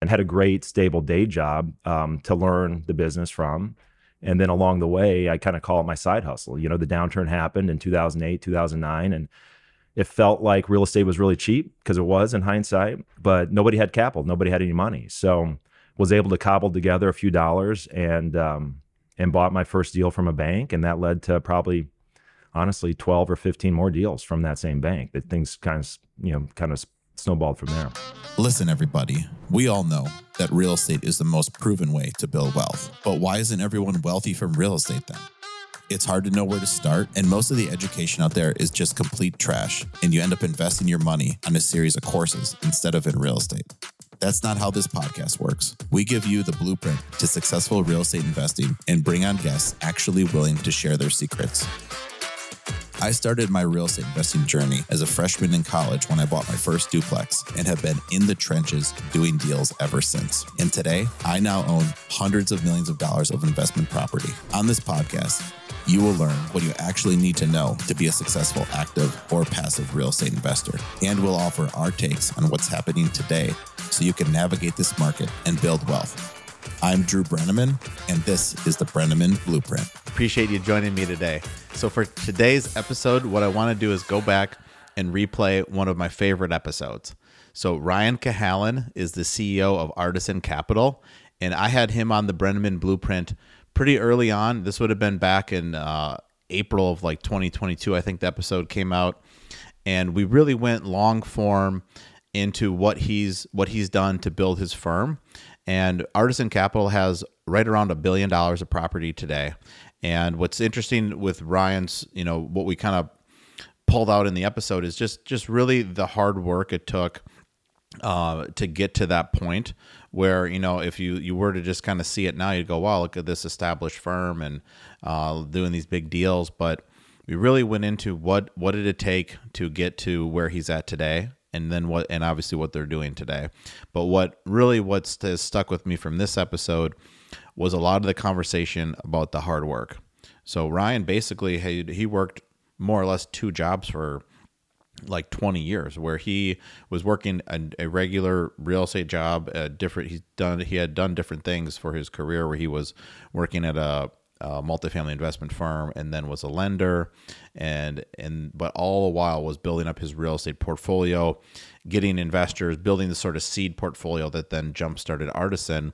and had a great stable day job um, to learn the business from. And then along the way, I kind of call it my side hustle. You know, the downturn happened in 2008, 2009, and it felt like real estate was really cheap because it was in hindsight, but nobody had capital, nobody had any money. So was able to cobble together a few dollars and um, and bought my first deal from a bank, and that led to probably honestly 12 or 15 more deals from that same bank. That things kind of you know kind of snowballed from there. Listen, everybody, we all know that real estate is the most proven way to build wealth. But why isn't everyone wealthy from real estate then? It's hard to know where to start, and most of the education out there is just complete trash, and you end up investing your money on a series of courses instead of in real estate. That's not how this podcast works. We give you the blueprint to successful real estate investing and bring on guests actually willing to share their secrets. I started my real estate investing journey as a freshman in college when I bought my first duplex and have been in the trenches doing deals ever since. And today, I now own hundreds of millions of dollars of investment property. On this podcast, you will learn what you actually need to know to be a successful active or passive real estate investor. And we'll offer our takes on what's happening today so you can navigate this market and build wealth. I'm Drew Breneman, and this is the Breneman Blueprint. Appreciate you joining me today. So, for today's episode, what I want to do is go back and replay one of my favorite episodes. So, Ryan Cahalan is the CEO of Artisan Capital, and I had him on the Breneman Blueprint pretty early on. This would have been back in uh, April of like 2022, I think the episode came out. And we really went long form into what he's what he's done to build his firm and Artisan Capital has right around a billion dollars of property today. And what's interesting with Ryan's, you know, what we kind of pulled out in the episode is just just really the hard work it took uh, to get to that point where you know if you you were to just kind of see it now you'd go wow look at this established firm and uh, doing these big deals but we really went into what what did it take to get to where he's at today and then what and obviously what they're doing today. But what really what's stuck with me from this episode was a lot of the conversation about the hard work. So ryan basically he, he worked more or less two jobs for like 20 years where he was working a, a regular real estate job a different he's done he had done different things for his career where he was working at a uh, multifamily investment firm and then was a lender. And and but all the while was building up his real estate portfolio getting investors building the sort of seed portfolio that then jump started artisan.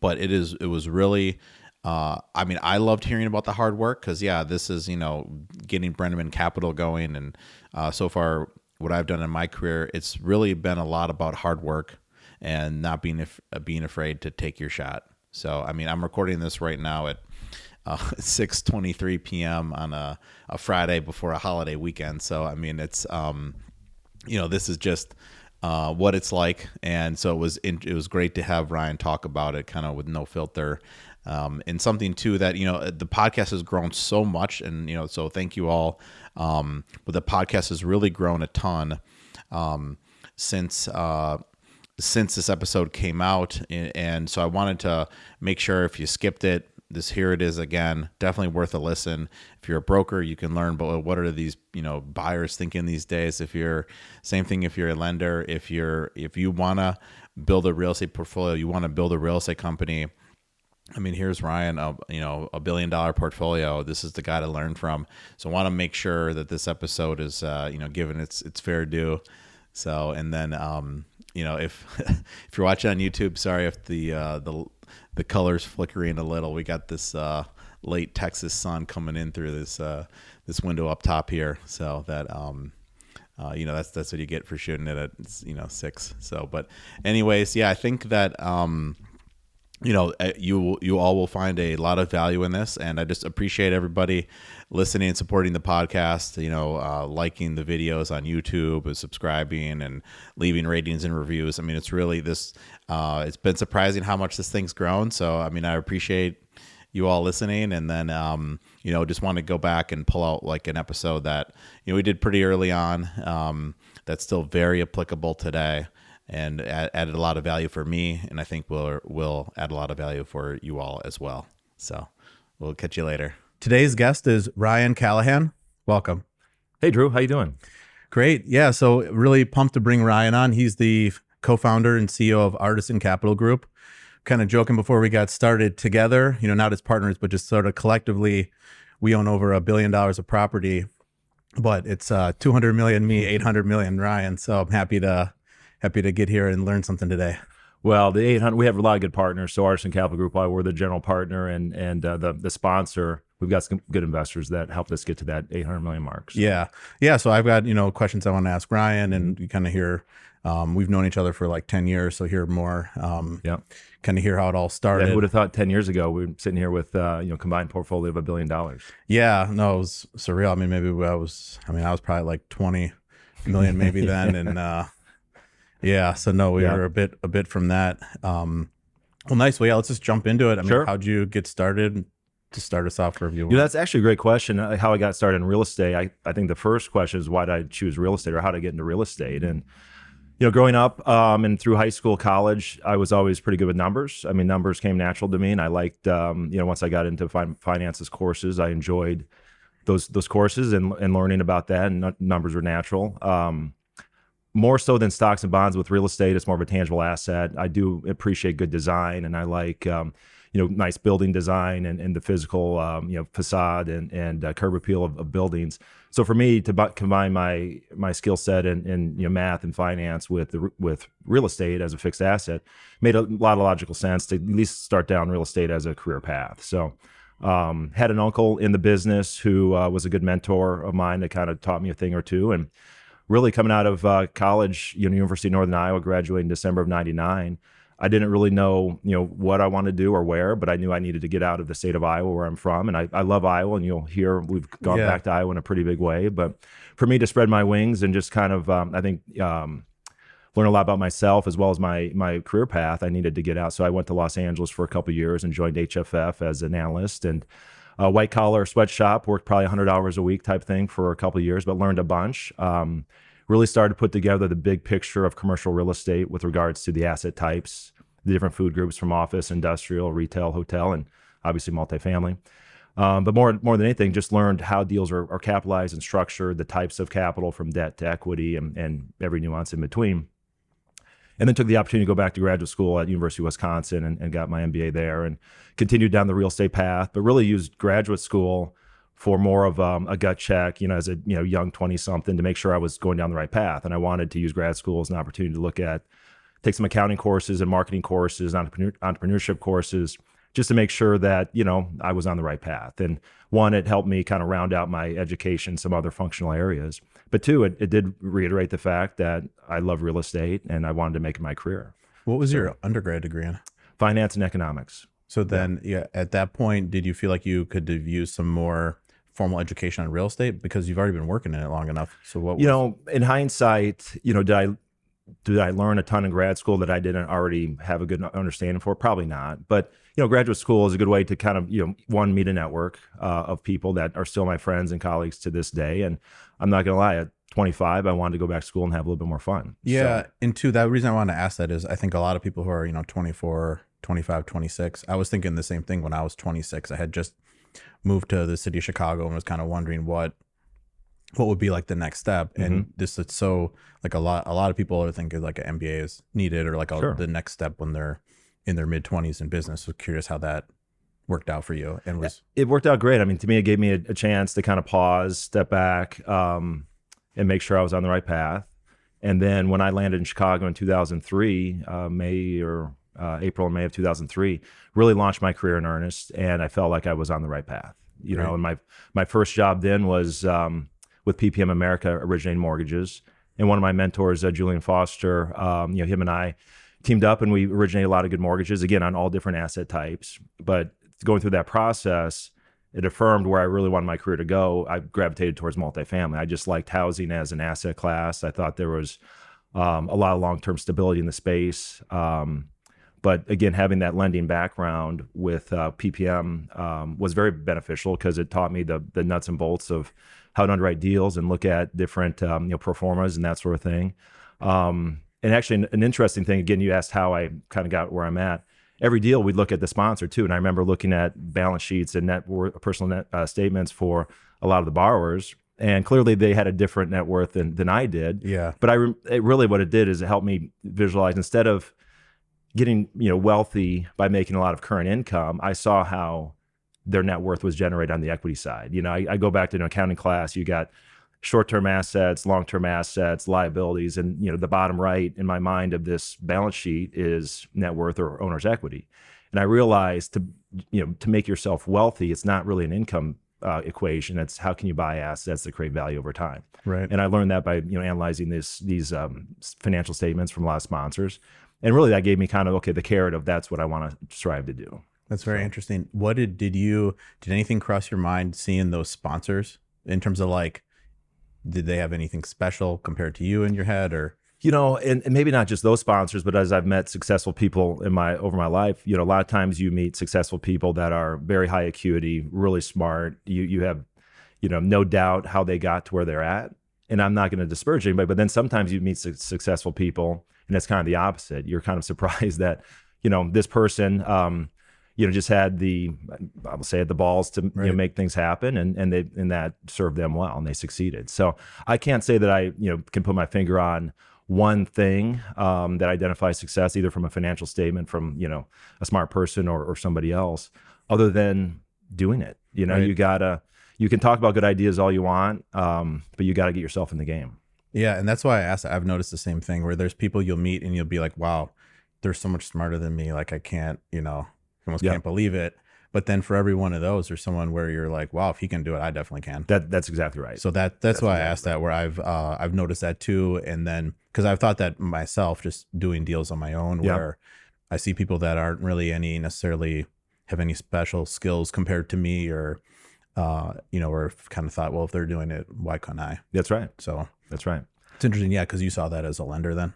But it is it was really uh, I mean, I loved hearing about the hard work because, yeah, this is you know getting Breneman Capital going, and uh, so far what I've done in my career, it's really been a lot about hard work and not being being afraid to take your shot. So, I mean, I'm recording this right now at uh, 6:23 p.m. on a, a Friday before a holiday weekend. So I mean, it's um, you know, this is just uh, what it's like, and so it was in, it was great to have Ryan talk about it, kind of with no filter. Um, and something too that you know the podcast has grown so much, and you know, so thank you all. Um, but the podcast has really grown a ton um, since uh, since this episode came out, and so I wanted to make sure if you skipped it, this here it is again definitely worth a listen if you're a broker you can learn but what are these you know buyers thinking these days if you're same thing if you're a lender if you're if you want to build a real estate portfolio you want to build a real estate company I mean, here's Ryan, a, you know, a billion dollar portfolio. This is the guy to learn from. So I want to make sure that this episode is, uh, you know, given its its fair due. So, and then, um, you know, if if you're watching on YouTube, sorry if the uh, the the colors flickering a little. We got this uh, late Texas sun coming in through this uh, this window up top here, so that um, uh, you know that's that's what you get for shooting it at you know six. So, but anyways, yeah, I think that. Um, you know uh, you you all will find a lot of value in this and i just appreciate everybody listening and supporting the podcast you know uh, liking the videos on youtube and subscribing and leaving ratings and reviews i mean it's really this uh, it's been surprising how much this thing's grown so i mean i appreciate you all listening and then um, you know just want to go back and pull out like an episode that you know we did pretty early on um, that's still very applicable today and added a lot of value for me, and I think will will add a lot of value for you all as well. So we'll catch you later. Today's guest is Ryan Cahalan. Welcome. Hey Drew, how you doing? Great. Yeah, so really pumped to bring Ryan on. He's the co-founder and CEO of Artisan Capital Group. Kind of joking before we got started together, you know, not as partners, but just sort of collectively, we own over a billion dollars of property. But it's uh, 200 million me, 800 million Ryan. So I'm happy to happy to get here and learn something today. Well, the 800, we have a lot of good partners. So Artisan Capital Group, while we're the general partner and and uh, the the sponsor, we've got some good investors that helped us get to that 800 million marks. Yeah, yeah. So I've got you know questions I want to ask Ryan, and you kind of hear. Um, we've known each other for like 10 years, so hear more. Um, Yeah. Kind of hear how it all started. Yeah, who would have thought 10 years ago we were sitting here with uh, you know combined portfolio of a billion dollars? Yeah, no, it was surreal. I mean, maybe I was. I mean, I was probably like 20 million maybe then, and uh, yeah. So no, we Yeah. were a bit a bit from that. Um, well, nice. Well, yeah. Let's just jump into it. I mean, Sure. how'd you get started? To start us off for a view. You know, that's actually a great question. uh, How I got started in real estate. I, I think the first question is why did I choose real estate or how did I get into real estate? And you know, growing up um, and through high school, college, I was always pretty good with numbers. I mean, numbers came natural to me, and I liked. Um, you know, once I got into fin- finances courses, I enjoyed those those courses and and learning about that. And nu- numbers were natural. Um, more so than stocks and bonds with real estate, it's more of a tangible asset. I do appreciate good design, and I like. Um, you know, nice building design and, and the physical, um, you know, facade and and uh, curb appeal of, of buildings. So for me to bu- combine my my skill set in, in you know math and finance with the, with real estate as a fixed asset made a lot of logical sense to at least start down real estate as a career path. So um, had an uncle in the business who uh, was a good mentor of mine that kind of taught me a thing or two and really coming out of uh, college, you know, University of Northern Iowa, graduating December of '99. I didn't really know, you know, what I wanted to do or where, but I knew I needed to get out of the state of Iowa where I'm from. And I, I love Iowa, and you'll hear we've gone Yeah. back to Iowa in a pretty big way. But for me to spread my wings and just kind of, um, I think, um, learn a lot about myself as well as my my career path, I needed to get out. So I went to Los Angeles for a couple of years and joined HFF as an analyst and a white collar sweatshop. Worked probably 100 hours a week type thing for a couple of years, but learned a bunch. Um, really started to put together the big picture of commercial real estate with regards to the asset types, the different food groups from office, industrial, retail, hotel, and obviously multifamily. Um, but more more than anything, just learned how deals are, are capitalized and structured, the types of capital from debt to equity, and, and every nuance in between. And then took the opportunity to go back to graduate school at University of Wisconsin and, and got my MBA there, and continued down the real estate path. But really used graduate school for more of um, a gut check, you know, as a you know young twenty something to make sure I was going down the right path. And I wanted to use grad school as an opportunity to look at take some accounting courses and marketing courses, entrepreneur, entrepreneurship courses, just to make sure that you know I was on the right path. And one, it helped me kind of round out my education, some other functional areas. But two, it, it did reiterate the fact that I love real estate and I wanted to make it my career. what was your undergrad degree in? Finance and economics. So then, yeah, at that point, did you feel like you could have used some more formal education on real estate because you've already been working in it long enough? So what? You was- know, in hindsight, you know, did I did I learn a ton in grad school that I didn't already have a good understanding for? Probably not. But you know, graduate school is a good way to kind of you know one meet a network uh, of people that are still my friends and colleagues to this day. And I'm not gonna lie, at 25, I wanted to go back to school and have a little bit more fun. Yeah. So, And two, that reason I wanted to ask that is I think a lot of people who are, you know, 24, 25, 26, I was thinking the same thing when I was 26. I had just moved to the city of Chicago and was kind of wondering what what would be like the next step. And this is so like a lot a lot of people are thinking like an MBA is needed or like a, Sure. the next step when they're in their mid 20s in business. So curious how that worked out for you and was it worked out great. I mean, to me, it gave me a, a chance to kind of pause, step back, um, and make sure I was on the right path. And then when I landed in Chicago in 2003, uh, May or uh, April and May of 2003, really launched my career in earnest, and I felt like I was on the right path. You know, and my my first job then was um, with PPM America, originating mortgages, and one of my mentors, uh, Julian Foster, um, you know, him and I teamed up, and we originated a lot of good mortgages, again on all different asset types. But going through that process, it affirmed where I really wanted my career to go. I gravitated towards multifamily. I just liked housing as an asset class. I thought there was um, a lot of long term stability in the space. Um, but again, having that lending background with uh, PPM um, was very beneficial because it taught me the the nuts and bolts of how to underwrite deals and look at different um, you know pro formas and that sort of thing. Um, and actually, an, an interesting thing again, you asked how I kind of got where I'm at. Every deal, we'd look at the sponsor too, and I remember looking at balance sheets and net worth, personal net uh, statements for a lot of the borrowers. and clearly they had a different net worth than than I did. Yeah. But I re- it really what it did is it helped me visualize instead of getting you know wealthy by making a lot of current income. I saw how their net worth was generated on the equity side. You know, I, I go back to an accounting class. You got short-term assets, long-term assets, liabilities, and you know the bottom right in my mind of this balance sheet is net worth or owner's equity. And I realized to you know to make yourself wealthy, it's not really an income uh, equation. It's how can you buy assets that create value over time. Right. And I learned that by you know analyzing this these um, financial statements from a lot of sponsors, and really that gave me kind of okay the carrot of that's what I want to strive to do. That's very interesting. What did did you did anything cross your mind seeing those sponsors in terms of like did they have anything special compared to you in your head or you know and, and maybe not just those sponsors but as i've met successful people in my over my life you know a lot of times you meet successful people that are very high acuity really smart you you have you know no doubt how they got to where they're at and i'm not going to disparage anybody but then sometimes you meet su- successful people and it's kind of the opposite. You're kind of surprised that you know this person um you know just had the I will say it the balls to you know, make things happen and and they and that served them well and they succeeded. So I can't say that I you know can put my finger on one thing um, that identifies success either from a financial statement from you know a smart person or, or somebody else other than doing it. You know Right. you gotta you can talk about good ideas all you want um, but you got to get yourself in the game Yeah, and that's why I asked. I've noticed the same thing where there's people you'll meet and you'll be like, "Wow, they're so much smarter than me." Like I can't, you know, almost can't believe it. But then for every one of those, there's someone where you're like, "Wow, if he can do it, I definitely can." that that's exactly right So that that's, That's why I exactly asked that. Where I've uh, I've noticed that too, and then because I've thought that myself, just doing deals on my own, where I see people that aren't really any necessarily have any special skills compared to me, or uh, you know, or kind of thought, well, if they're doing it, why couldn't I? that's right So that's right it's interesting, yeah, because you saw that as a lender then.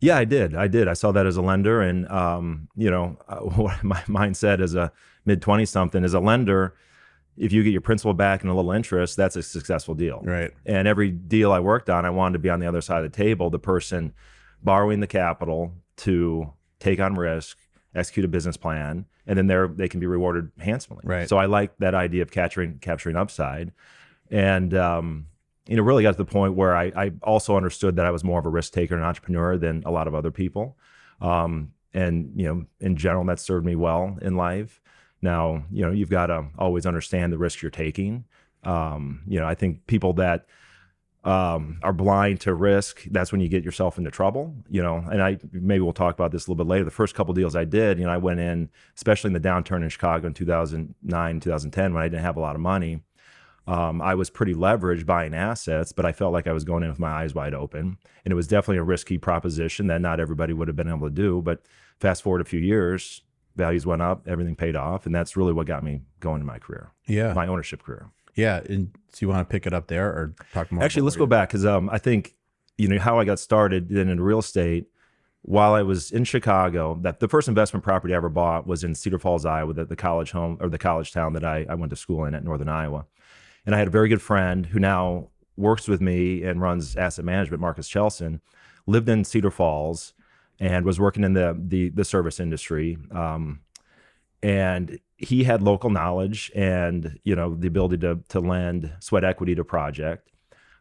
Yeah, I did. I did. I saw that as a lender, and um, you know, uh, what my mindset as a mid twenty something as a lender, if you get your principal back and a little interest, that's a successful deal. Right. And every deal I worked on, I wanted to be on the other side of the table, the person borrowing the capital to take on risk, execute a business plan, and then they they can be rewarded handsomely. Right. So I like that idea of capturing capturing upside, and um, you know, really got to the point where I, I also understood that I was more of a risk taker and entrepreneur than a lot of other people. Um, and you know, in general, that served me well in life. Now, you know, you've got to always understand the risk you're taking. Um, you know, I think people that um, are blind to risk, that's when you get yourself into trouble. You know, and I maybe we'll talk about this a little bit later. The first couple deals I did, you know, I went in, especially in the downturn in Chicago in 2009, 2010, when I didn't have a lot of money. Um, I was pretty leveraged buying assets, but I felt like I was going in with my eyes wide open. And it was definitely a risky proposition that not everybody would have been able to do. But fast forward a few years, values went up, everything paid off. And that's really what got me going in my career, Yeah. my ownership career. yeah. And so you want to pick it up there or talk more? Actually, let's go back because um, I think, you know, how I got started then in real estate while I was in Chicago, that the first investment property I ever bought was in Cedar Falls, Iowa, the, the college home or the college town that I, I went to school in at Northern Iowa. And I had a very good friend who now works with me and runs asset management, Marcus Chelson, lived in Cedar Falls and was working in the the, the service industry. Um, and he had local knowledge and you know the ability to to lend sweat equity to project.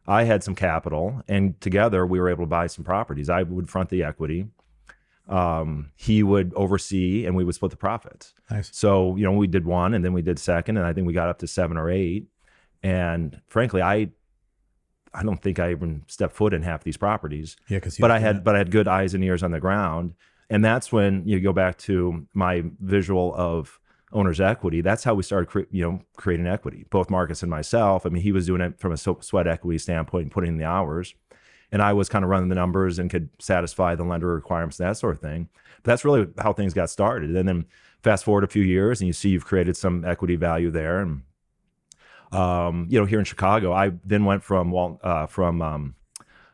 I had some capital, and together we were able to buy some properties. I would front the equity. Um, he would oversee, and we would split the profits. Nice. So, you know, we did one and then we did second, and I think we got up to seven or eight. And frankly, I I don't think I even stepped foot in half these properties. Yeah, because But I had but I had good eyes and ears on the ground. And that's when you go back to my visual of owner's equity. That's how we started, cre- you know, creating equity. Both Marcus and myself. I mean, he was doing it from a so- sweat equity standpoint and putting in the hours, and I was kind of running the numbers and could satisfy the lender requirements and that sort of thing. But that's really how things got started. And then fast forward a few years, and you see you've created some equity value there. And um, you know, here in Chicago, I then went from Wal- uh, from um,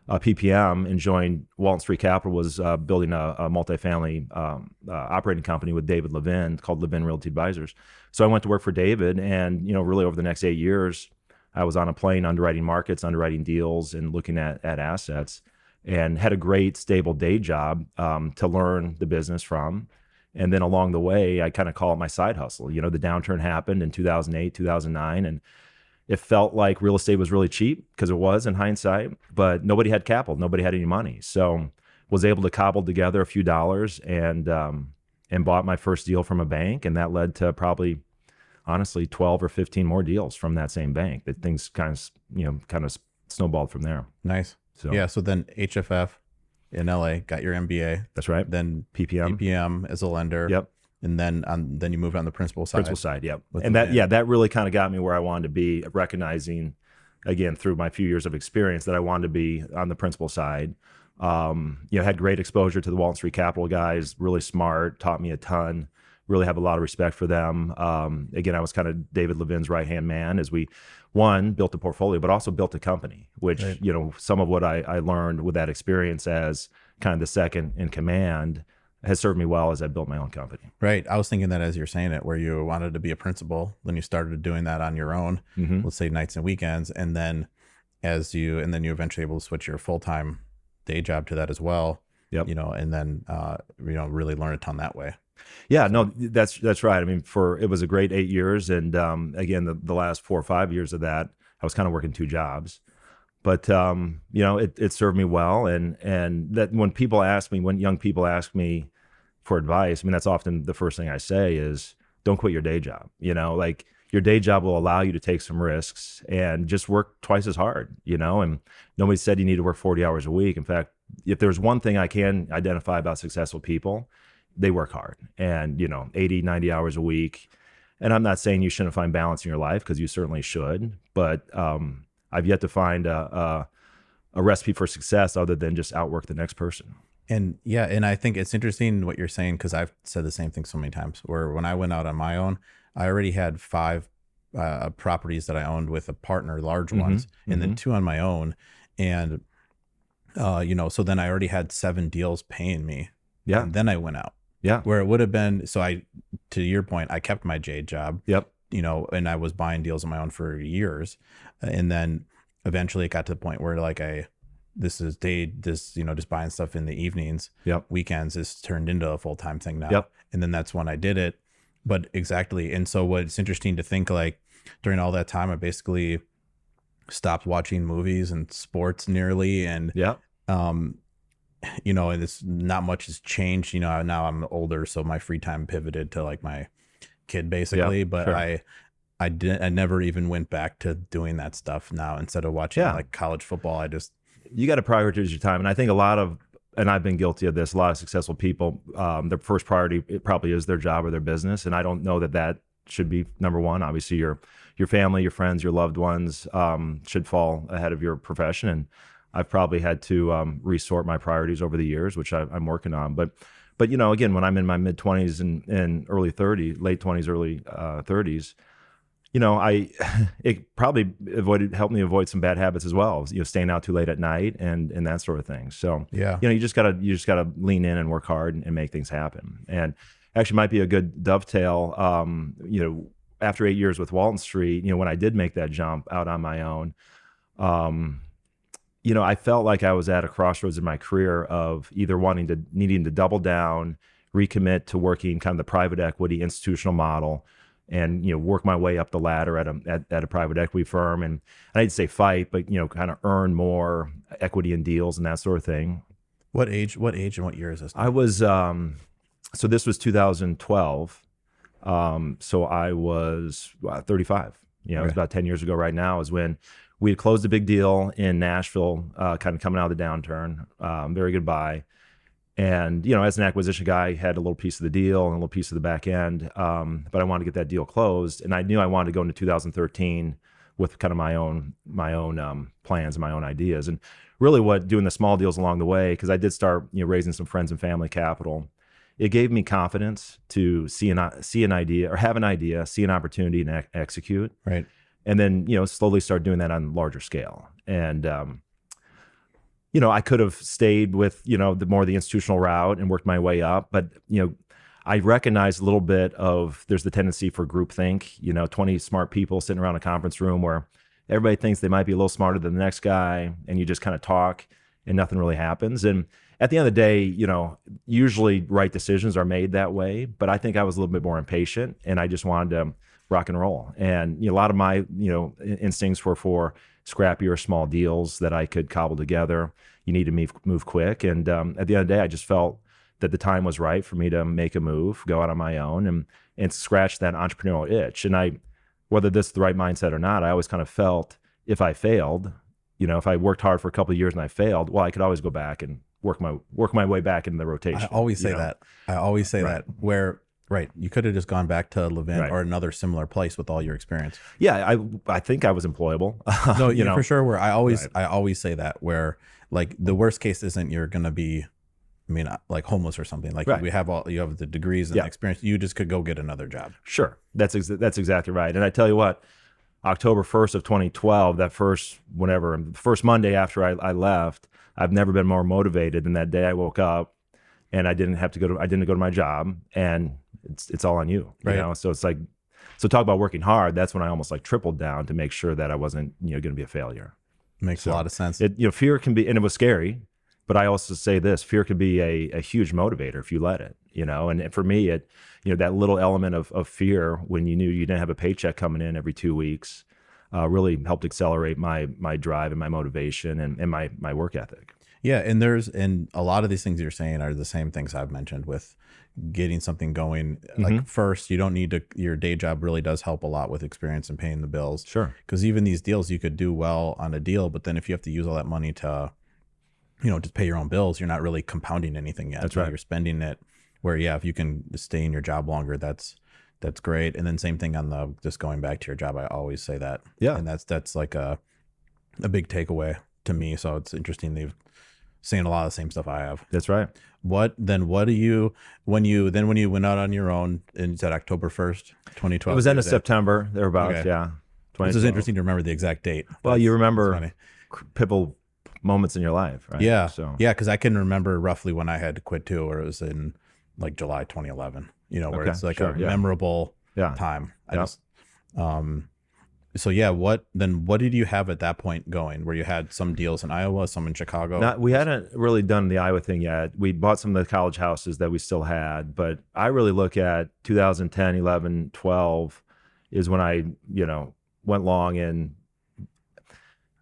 uh, PPM and joined Walton Street Capital. Was uh, building a, a multifamily um, uh, operating company with David Levin called Levin Realty Advisors. So I went to work for David, and you know, really over the next eight years, I was on a plane underwriting markets, underwriting deals, and looking at at assets, and had a great stable day job um, to learn the business from. And then along the way, I kind of call it my side hustle. You know, the downturn happened in 2008, 2009, and it felt like real estate was really cheap because it was in hindsight, but nobody had capital, nobody had any money. So was able to cobble together a few dollars and um, and bought my first deal from a bank, and that led to probably honestly 12 or 15 more deals from that same bank. That things kind of you know kind of snowballed from there. Nice. So Yeah. So then HFF in LA got your MBA, that's right. then PPM. PPM as a lender. Yep. And then on then you moved on the principal side. principal side yep and that van. yeah that really kind of got me where i wanted to be recognizing again through my few years of experience that i wanted to be on the principal side um, you know had great exposure to the Walton Street Capital guys really smart taught me a ton really have a lot of respect for them um, again i was kind of david levin's right hand man as we one built a portfolio but also built a company which Right. you know some of what I, I learned with that experience as kind of the second in command has served me well as i built my own company Right. I was thinking that as you're saying it, where you wanted to be a principal, then you started doing that on your own, Mhm. let's say nights and weekends, and then as you and then you eventually able to switch your full time day job to that as well. Yep. You know, and then uh, you know, really learn a ton that way. Yeah, no, that's that's right. I mean, for it was a great eight years, and um, again, the, the last four or five years of that, I was kind of working two jobs, but um, you know, it, it served me well, and and that when people ask me, when young people ask me for advice, I mean, that's often the first thing I say is, don't quit your day job. You know, like your day job will allow you to take some risks and just work twice as hard. You know, and nobody said you need to work forty hours a week. In fact, if there's one thing I can identify about successful people they work hard and you know 80 90 hours a week and i'm not saying you shouldn't find balance in your life because you certainly should but um, i've yet to find a, a, a recipe for success other than just outwork the next person And yeah, and I think it's interesting what you're saying because I've said the same thing so many times. Where when I went out on my own, I already had five uh, properties that I owned with a partner, large Mhm, ones, and then mhm. two on my own. And uh, you know, so then I already had seven deals paying me. yeah And then I went out. yeah Where it would have been so I to your point, I kept my J job, yep you know, and I was buying deals on my own for years. And then eventually it got to the point where like I this is day this, you know, just buying stuff in the evenings yep weekends is turned into a full time thing now. Yep. And then that's when I did it. But exactly. And so what's interesting to think like during all that time, I basically stopped watching movies and sports nearly. And, yep um, you know, and it's not much has changed. You know, now I'm older, so my free time pivoted to like my kid basically. but sure. I, I didn't. I never even went back to doing that stuff. Now instead of watching Yeah. like college football, I just you got to prioritize your time and i think a lot of and i've been guilty of this a lot of successful people um, their first priority it probably is their job or their business and i don't know that that should be number one. Obviously your your family your friends your loved ones um, should fall ahead of your profession and i've probably had to um, resort my priorities over the years which I, i'm working on but but you know again when i'm in my mid 20s and, and early 30s late 20s early uh, 30s you know, I it probably avoided helped me avoid some bad habits as well. You know, staying out too late at night and and that sort of thing. So yeah. you know, you just gotta you just gotta lean in and work hard and, and make things happen. And actually, might be a good dovetail. Um, you know, after eight years with Walton Street, you know, when I did make that jump out on my own, um, you know, I felt like I was at a crossroads in my career of either wanting to needing to double down, recommit to working kind of the private equity institutional model, and you know work my way up the ladder at a at, at a private equity firm, and I didn't say fight, but you know kind of earn more equity in deals and that sort of thing. What age? What age and what year is this? I was um, so this was 2012. Um, so I was uh, 35. You know, it was about 10 years ago. Right now is when we had closed a big deal in Nashville, uh, kind of coming out of the downturn. Um, very good buy. And you know, as an acquisition guy, I had a little piece of the deal and a little piece of the back end. Um, but I wanted to get that deal closed, and I knew I wanted to go into 2013 with kind of my own my own um, plans and my own ideas. And really, what doing the small deals along the way, because I did start you know raising some friends and family capital. It gave me confidence to see an see an idea or have an idea, see an opportunity, and ex- execute Right. and then you know slowly start doing that on larger scale and um, you know i could have stayed with you know the more the institutional route and worked my way up but you know i recognize a little bit of there's the tendency for groupthink you know 20 smart people sitting around a conference room where everybody thinks they might be a little smarter than the next guy and you just kind of talk and nothing really happens and at the end of the day you know usually right decisions are made that way but i think i was a little bit more impatient and i just wanted to rock and roll. And you know, a lot of my you know instincts were for scrappier small deals that I could cobble together. You need to move move quick. And um, at the end of the day, I just felt that the time was right for me to make a move, go out on my own, and and scratch that entrepreneurial itch. And I, whether this is the right mindset or not, I always kind of felt if I failed, you know, if I worked hard for a couple of years and I failed, well, I could always go back and work my work my way back in the rotation. I always say you know? that. I always say Right. that. Where right, you could have just gone back to Levin Right. or another similar place with all your experience. Yeah, I I think I was employable. No, you you know, for sure. Where I always Right. I always say that. Where like the worst case isn't you're gonna be. I mean, uh, like homeless or something. Like Right. we have all you have the degrees and Yeah. the experience. You just could go get another job. Sure, that's ex- that's exactly right. And I tell you what, October first of 2012, that first whenever first Monday after I, I left, I've never been more motivated than that day I woke up and I didn't have to go to I didn't go to my job and it's it's all on you, you Right. know. So it's like so talk about working hard. That's when I almost like tripled down to make sure that I wasn't you know going to be a failure. Makes So, a lot of sense. It you know fear can be and it was scary, but I also say this: fear can be a, a huge motivator if you let it. You know, and for me, it you know that little element of of fear when you knew you didn't have a paycheck coming in every two weeks uh, really helped accelerate my my drive and my motivation and, and my my work ethic. Yeah, and there's and a lot of these things you're saying are the same things I've mentioned with getting something going. Like Mm-hmm. first, you don't need to your day job really does help a lot with experience and paying the bills. Sure. Because even these deals you could do well on a deal, but then if you have to use all that money to you know, just pay your own bills, you're not really compounding anything yet. That's right. You're spending it where yeah, if you can stay in your job longer, that's that's great. And then same thing on the just going back to your job. I always say that. Yeah. And that's that's like a a big takeaway to me. So it's interesting they've seen a lot of the same stuff I have. That's right. What then? What do you when you then when you went out on your own and you said October first, twenty twelve? It was end of September, thereabouts. Okay. Yeah. This is interesting to remember the exact date. Well, you remember that's pivotal moments in your life, right? Yeah, So yeah, because I can remember roughly when I had to quit too, or it was in like July 2011. You know, where Okay, it's like sure, a yeah. memorable yeah. time. I Yeah. just, um, so yeah. What then? What did you have at that point going? Where you had some deals in Iowa, some in Chicago? Not, we hadn't really done the Iowa thing yet. We bought some of the college houses that we still had, but I really look at 2010, 11, 12 is when I, you know, went long and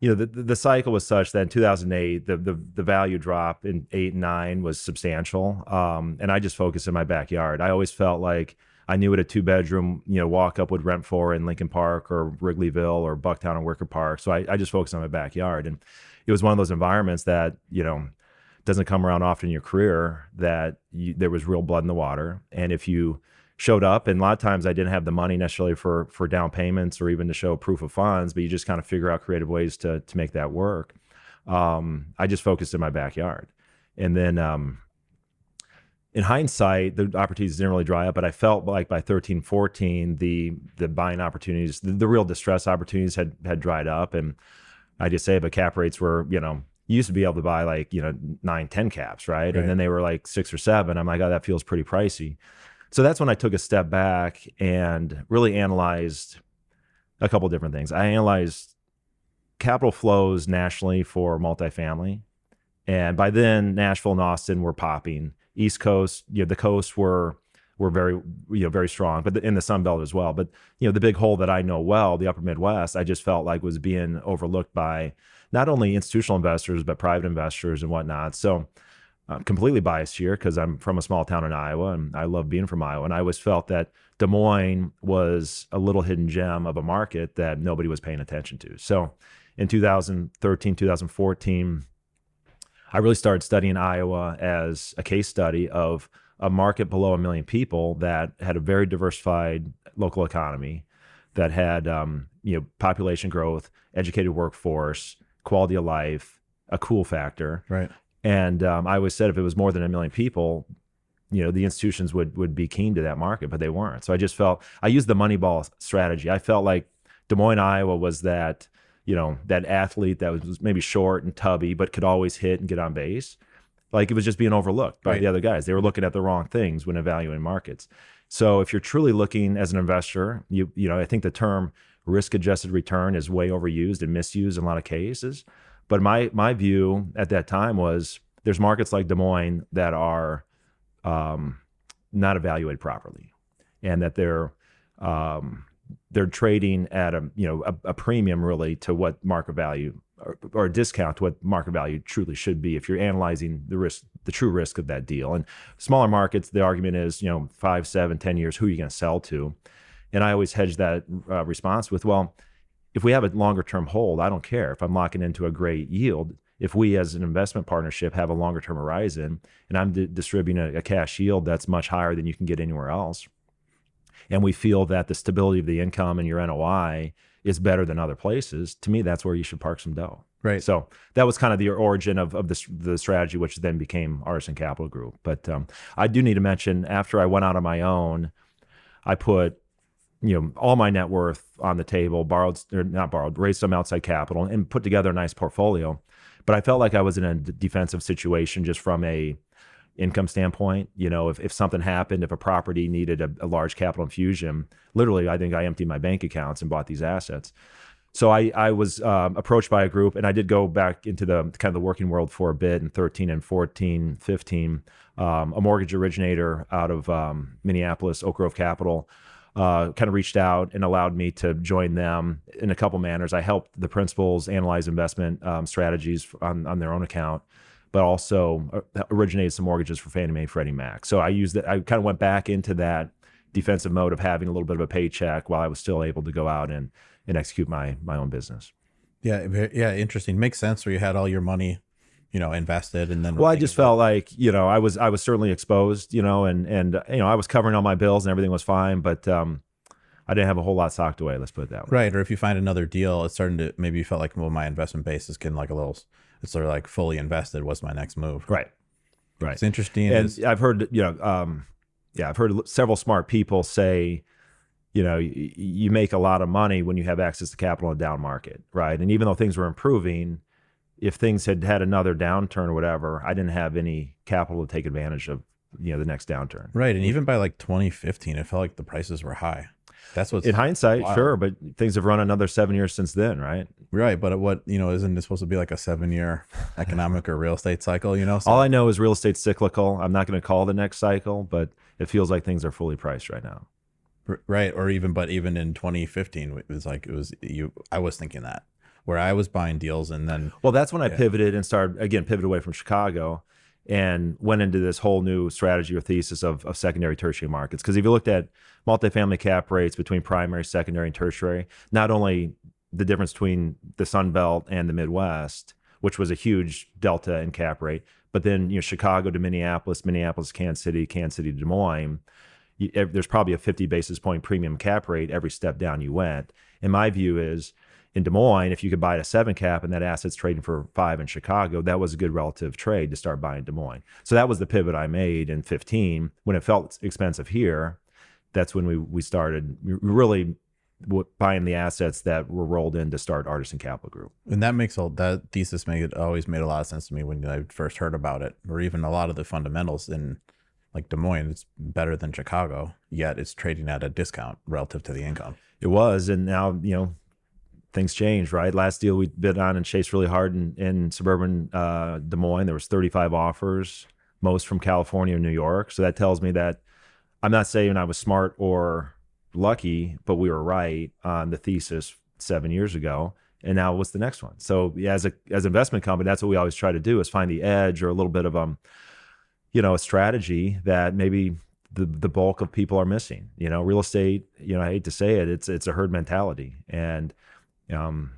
you know, the, the cycle was such that in 2008, the, the, the value drop in eight and nine was substantial. Um, and I just focused in my backyard. I always felt like I knew what a two bedroom, you know, walk up would rent for in Lincoln Park or Wrigleyville or Bucktown or Wicker Park. So I, I just focused on my backyard. And it was one of those environments that, you know, doesn't come around often in your career that you, there was real blood in the water. And if you showed up, and a lot of times I didn't have the money necessarily for for down payments or even to show proof of funds, but you just kind of figure out creative ways to to make that work. Um, I just focused in my backyard, and then um, in hindsight, the opportunities didn't really dry up, but I felt like by 13, 14, the the buying opportunities, the, the real distress opportunities had had dried up. And I just say, but cap rates were, you know, you used to be able to buy like, you know, nine, 10 caps, right? Right. And then they were like six or seven. I'm like, oh, that feels pretty pricey. So that's when I took a step back and really analyzed a couple different things. I analyzed capital flows nationally for multifamily. And by then, Nashville and Austin were popping. East Coast, you know, the coast were were very, you know, very strong, but in the Sun Belt as well. But you know, the big hole that I know well, the Upper Midwest, I just felt like was being overlooked by not only institutional investors but private investors and whatnot. So I'm completely biased here because I'm from a small town in Iowa and I love being from Iowa. And I always felt that Des Moines was a little hidden gem of a market that nobody was paying attention to. So in 2013, 2014, I really started studying Iowa as a case study of a market below a million people that had a very diversified local economy, that had um, you know population growth, educated workforce, quality of life, a cool factor, right. and um, I always said if it was more than a million people, you know, the institutions would would be keen to that market, but they weren't. So I just felt I used the Moneyball strategy. I felt like Des Moines, Iowa, was that you know that athlete that was maybe short and tubby, but could always hit and get on base. Like it was just being overlooked by Right. the other guys. They were looking at the wrong things when evaluating markets. So if you're truly looking as an investor, you you know I think the term risk adjusted return is way overused and misused in a lot of cases. But my my view at that time was there's markets like Des Moines that are um, not evaluated properly, and that they're um, they're trading at a you know a, a premium really to what market value or, or, a discount to what market value truly should be if you're analyzing the risk the true risk of that deal. And smaller markets the argument is you know five seven ten years who are you going to sell to? And i always hedge that uh, response with well if we have a longer term hold i don't care if i'm locking into a great yield. If we as an investment partnership have a longer term horizon and i'm di- distributing a, a cash yield that's much higher than you can get anywhere else and we feel that the stability of the income and your NOI is better than other places, to me, that's where you should park some dough. Right. So that was kind of the origin of, of the, the strategy, which then became Artisan Capital Group. But um, I do need to mention after I went out on my own, I put you know all my net worth on the table, borrowed or not borrowed, raised some outside capital, and put together a nice portfolio. But I felt like I was in a defensive situation just from a income standpoint. You know, if, if something happened, if a property needed a, a, large capital infusion, literally, I think I emptied my bank accounts and bought these assets. So I, I was um, approached by a group, and I did go back into the kind of the working world for a bit in 13 and 14, 15. Um, a mortgage originator out of um, Minneapolis, Oak Grove Capital, uh, kind of reached out and allowed me to join them in a couple manners. I helped the principals analyze investment um, strategies on, on their own account but also uh, originated some mortgages for Fannie Mae and Freddie Mac. So I used that. I kind of went back into that defensive mode of having a little bit of a paycheck while I was still able to go out and and execute my my own business. Yeah, yeah, interesting. Makes sense where you had all your money, you know, invested and then Well, I just felt like, you know, I was I was certainly exposed, you know, and and you know, I was covering all my bills and everything was fine, but um I didn't have a whole lot socked away, let's put it that way. Right, or if you find another deal, it's starting to maybe you felt like well my investment base is getting like a little it's sort of like fully invested. What's my next move? Right. Right. It's interesting. And is, I've heard, you know, um, yeah, I've heard several smart people say, you know, you, you make a lot of money when you have access to capital in a down market, right? And even though things were improving, if things had had another downturn or whatever, I didn't have any capital to take advantage of, you know, the next downturn. Right. And even by like 2015, it felt like the prices were high. That's what's in hindsight, wild. sure, but things have run another seven years since then, right? Right, but what you know isn't it supposed to be like a seven-year economic or real estate cycle? You know, so, all I know is real estate cyclical. I'm not going to call the next cycle, but it feels like things are fully priced right now. Right, or even but even in 2015, it was like it was you. I was thinking that where I was buying deals and then well, that's when I pivoted and started again pivot away from Chicago and went into this whole new strategy or thesis of, of secondary tertiary markets. Because if you looked at multifamily cap rates between primary, secondary, and tertiary, not only the difference between the Sun Belt and the Midwest, which was a huge delta in cap rate, but then you know Chicago to Minneapolis, Minneapolis, to Kansas City, Kansas City to Des Moines, you, there's probably a 50 basis point premium cap rate every step down you went. And my view is in Des Moines, if you could buy at a seven cap and that asset's trading for five in Chicago, that was a good relative trade to start buying Des Moines. So that was the pivot I made in 15 when it felt expensive here. That's when we we started really buying the assets that were rolled in to start Artisan Capital Group. And that makes all that thesis made it always made a lot of sense to me when I first heard about it, or even a lot of the fundamentals in like Des Moines, it's better than Chicago, yet it's trading at a discount relative to the income. It was, and now you know things changed, right? Last deal we bid on and chased really hard in, in suburban uh, Des Moines. There was 35 offers, most from California and New York. So that tells me that I'm not saying I was smart or lucky, but we were right on the thesis seven years ago. And now what's the next one? So as a as investment company, that's what we always try to do is find the edge or a little bit of um, you know, a strategy that maybe the the bulk of people are missing. You know, real estate. You know, I hate to say it, it's it's a herd mentality, and um,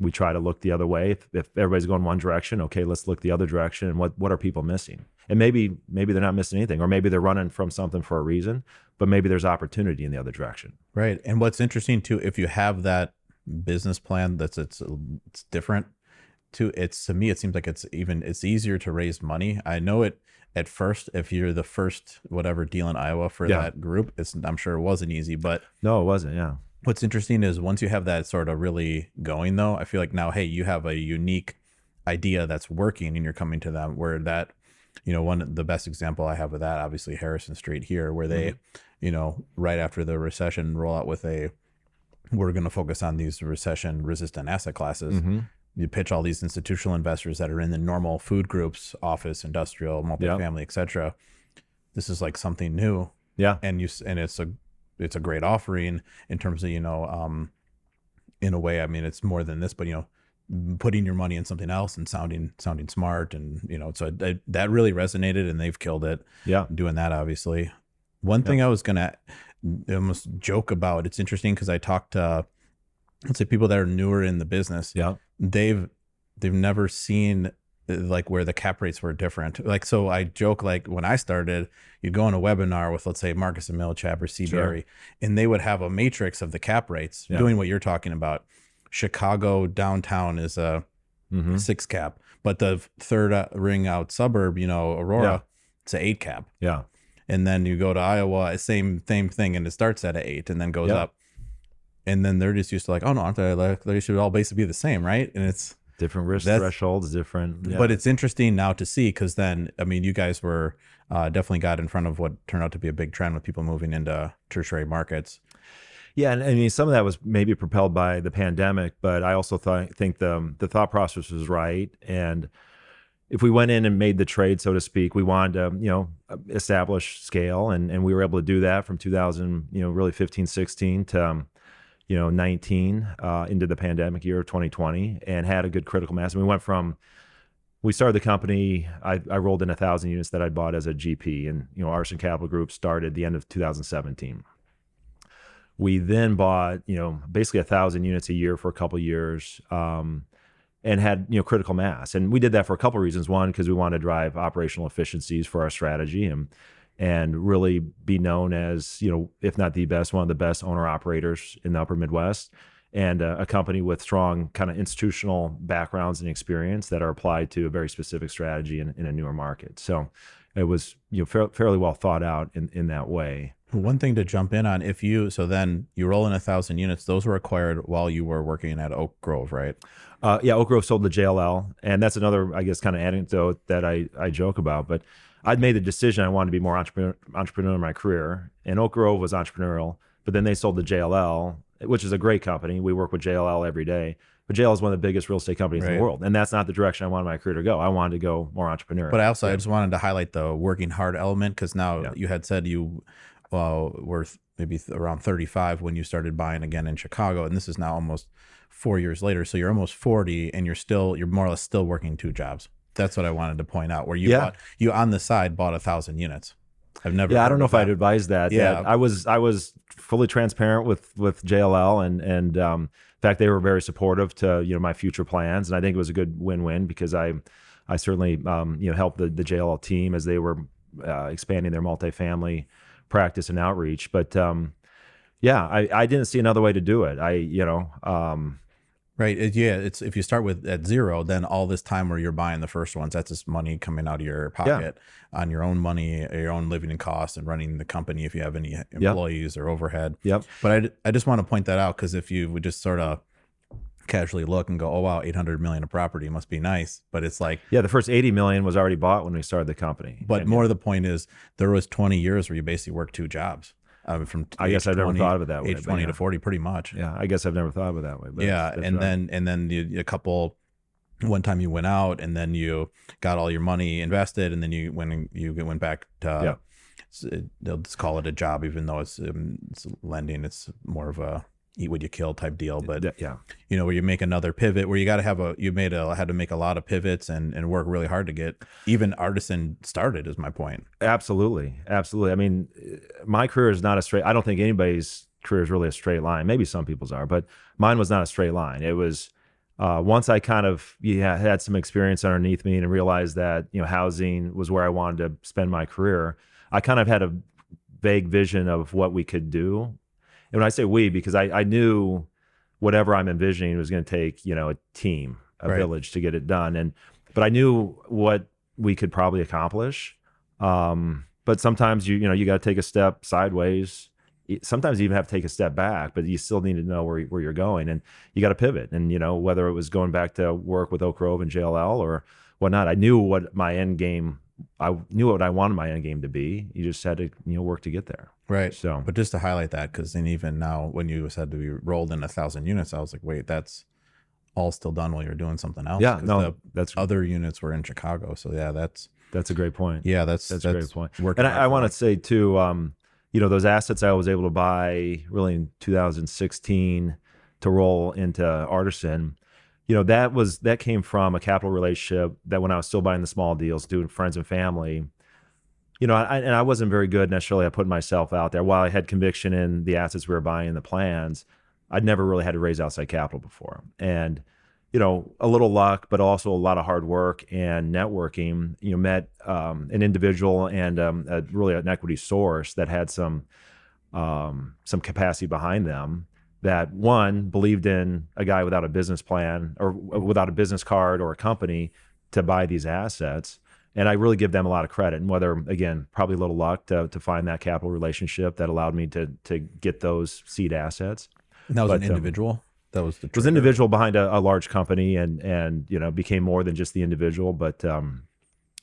we try to look the other way. If, if, everybody's going one direction, okay, let's look the other direction. And what what are people missing? And maybe maybe they're not missing anything, or maybe they're running from something for a reason. But maybe there's opportunity in the other direction. Right. And what's interesting too, if you have that business plan that's it's it's different. To it's to me, it seems like it's even it's easier to raise money. I know it at first if you're the first whatever deal in Iowa for yeah. that group. It's I'm sure it wasn't easy, but no, it wasn't. Yeah What's interesting is once you have that sort of really going, though, I feel like now, hey, you have a unique idea that's working and you're coming to them where that, you know, one, the best example I have of that, obviously Harrison Street here, where they, mm-hmm. you know, right after the recession roll out with a, we're going to focus on these recession resistant asset classes. Mm-hmm. You pitch all these institutional investors that are in the normal food groups, office, industrial, multifamily, yep. et cetera. This is like something new. Yeah. And you, and it's a it's a great offering in terms of you know um in a way i mean it's more than this but you know putting your money in something else and sounding sounding smart and you know so that, that really resonated and they've killed it Yeah. doing that obviously one thing i was gonna almost joke about it's interesting because i talked to let's say people that are newer in the business Yeah. they've they've never seen uh, like where the cap rates were different. Like so I joke like when I started, you'd go on a webinar with let's say Marcus and Millichap or C. Sure. Berry, and they would have a matrix of the cap rates Yeah. doing what you're talking about. Chicago downtown is a hmm six cap, but the third uh, ring out suburb, you know, Aurora, Yeah. it's an eight cap. Yeah. And then you go to Iowa, same same thing, and it starts at an eight and then goes Yeah. up. And then they're just used to like, oh no, aren't they like they should all basically be the same, right? And it's Different risk thresholds, different. yeah. but it's interesting now to see because then I mean you guys were uh, definitely got in front of what turned out to be a big trend with people moving into tertiary markets. Yeah, and I mean some of that was maybe propelled by the pandemic, but I also th- think the the thought process was right. And if we went in and made the trade, so to speak, we wanted to you know establish scale, and and we were able to do that from 2000, you know, really 15, 16 to um, you know 19 uh, into the pandemic year of 2020, and had a good critical mass. And we went from we started the company. I, I rolled in a thousand units that I'd bought as a GP, and you know, Artisan Capital Group started the end of 2017 we then bought you know basically a thousand units a year for a couple years um, and had you know critical mass. And we did that for a couple reasons. One because we wanted to drive operational efficiencies for our strategy and and really be known as you know if not the best one of the best owner operators in the upper midwest and uh, a company with strong kind of institutional backgrounds and experience that are applied to a very specific strategy in, in a newer market. So it was you know fair, fairly well thought out in, in that way One thing to jump in on if you so then you roll in a thousand units, those were acquired while you were working at Oak Grove, right? Uh, yeah, Oak Grove sold the JLL, and that's another, I guess, kind of anecdote that I, I joke about. But I'd made the decision I wanted to be more entrepreneur, entrepreneur in my career, and Oak Grove was entrepreneurial. But then they sold the JLL, which is a great company. We work with JLL every day, but JLL is one of the biggest real estate companies in the world, and that's not the direction I wanted my career to go. I wanted to go more entrepreneurial. But I also I just wanted to highlight the working hard element because now Yeah. you had said you uh, were maybe th- around 35 when you started buying again in Chicago, and this is now almost four years later. So you're almost 40, and you're still you're more or less still working two jobs. That's what I wanted to point out. Where you Yeah. bought, you on the side bought a thousand units. I've never. yeah, I don't know if I'd advise that. Yeah. that I was I was fully transparent with with JLL, and and um, in fact they were very supportive to you know my future plans, and I think it was a good win win because I I certainly um, you know helped the the JLL team as they were uh, expanding their multifamily practice and outreach. But um, yeah, I I didn't see another way to do it. I you know um, Right. It, yeah. It's if you start with at zero, then all this time where you're buying the first ones, that's just money coming out of your pocket on your own money, your own living and costs, and running the company if you have any employees or overhead. yep But I, I just want to point that out because if you would just sort of casually look and go, oh wow, 800 million of property must be nice, but it's like. yeah the first eighty million was already bought when we started the company. But And, more of the point is, there was 20 years where you basically worked two jobs. Um, from I guess I've never thought of it that way, Age 20 yeah. to 40, pretty much. yeah, I guess I've never thought of it that way. But yeah that's and right. then and then you, a couple one time you went out and then you got all your money invested and then you when you went back to Yeah. they'll just call it a job even though it's, um, it's lending it's more of a eat what you kill type deal but yeah. you know where you make another pivot where you got to have a you made a had to make a lot of pivots and and work really hard to get even artisan started is my point Absolutely, absolutely. I mean, my career is not a straight. I don't think anybody's career is really a straight line. Maybe some people's are, but mine was not a straight line. It was uh, once I kind of yeah had some experience underneath me and realized that you know housing was where I wanted to spend my career. I kind of had a vague vision of what we could do, and when I say we, because I, I knew whatever I'm envisioning was going to take you know a team, a Right. village to get it done, and but I knew what we could probably accomplish. Um, but sometimes you you know you got to take a step sideways. Sometimes you even have to take a step back, but you still need to know where where you're going, and you got to pivot. And you know whether it was going back to work with Oak Grove and JLL or whatnot. I knew what my end game. I knew what I wanted my end game to be. You just had to you know work to get there. right So but just to highlight that because then even now when you said we rolled in a thousand units i was like wait that's all still done while you're doing something else Yeah. no, that's other units were in chicago so yeah that's that's a great point. yeah that's That's that's, a great point. And I, I want to say too, um, you know, those assets I was able to buy really in 2016 to roll into Artisan, you know, that was that came from a capital relationship that when I was still buying the small deals, doing friends and family, you know, I, and I wasn't very good necessarily at putting myself out there. While I had conviction in the assets we were buying, and the plans, I'd never really had to raise outside capital before. And you know, a little luck, but also a lot of hard work and networking. You know, met um, an individual and um, a, really an equity source that had some um, some capacity behind them. That one believed in a guy without a business plan or without a business card or a company to buy these assets. And I really give them a lot of credit. And whether again, probably a little luck to to find that capital relationship that allowed me to to get those seed assets. And that was But, an um, individual. that was the was individual behind a, a large company and and you know became more than just the individual but um,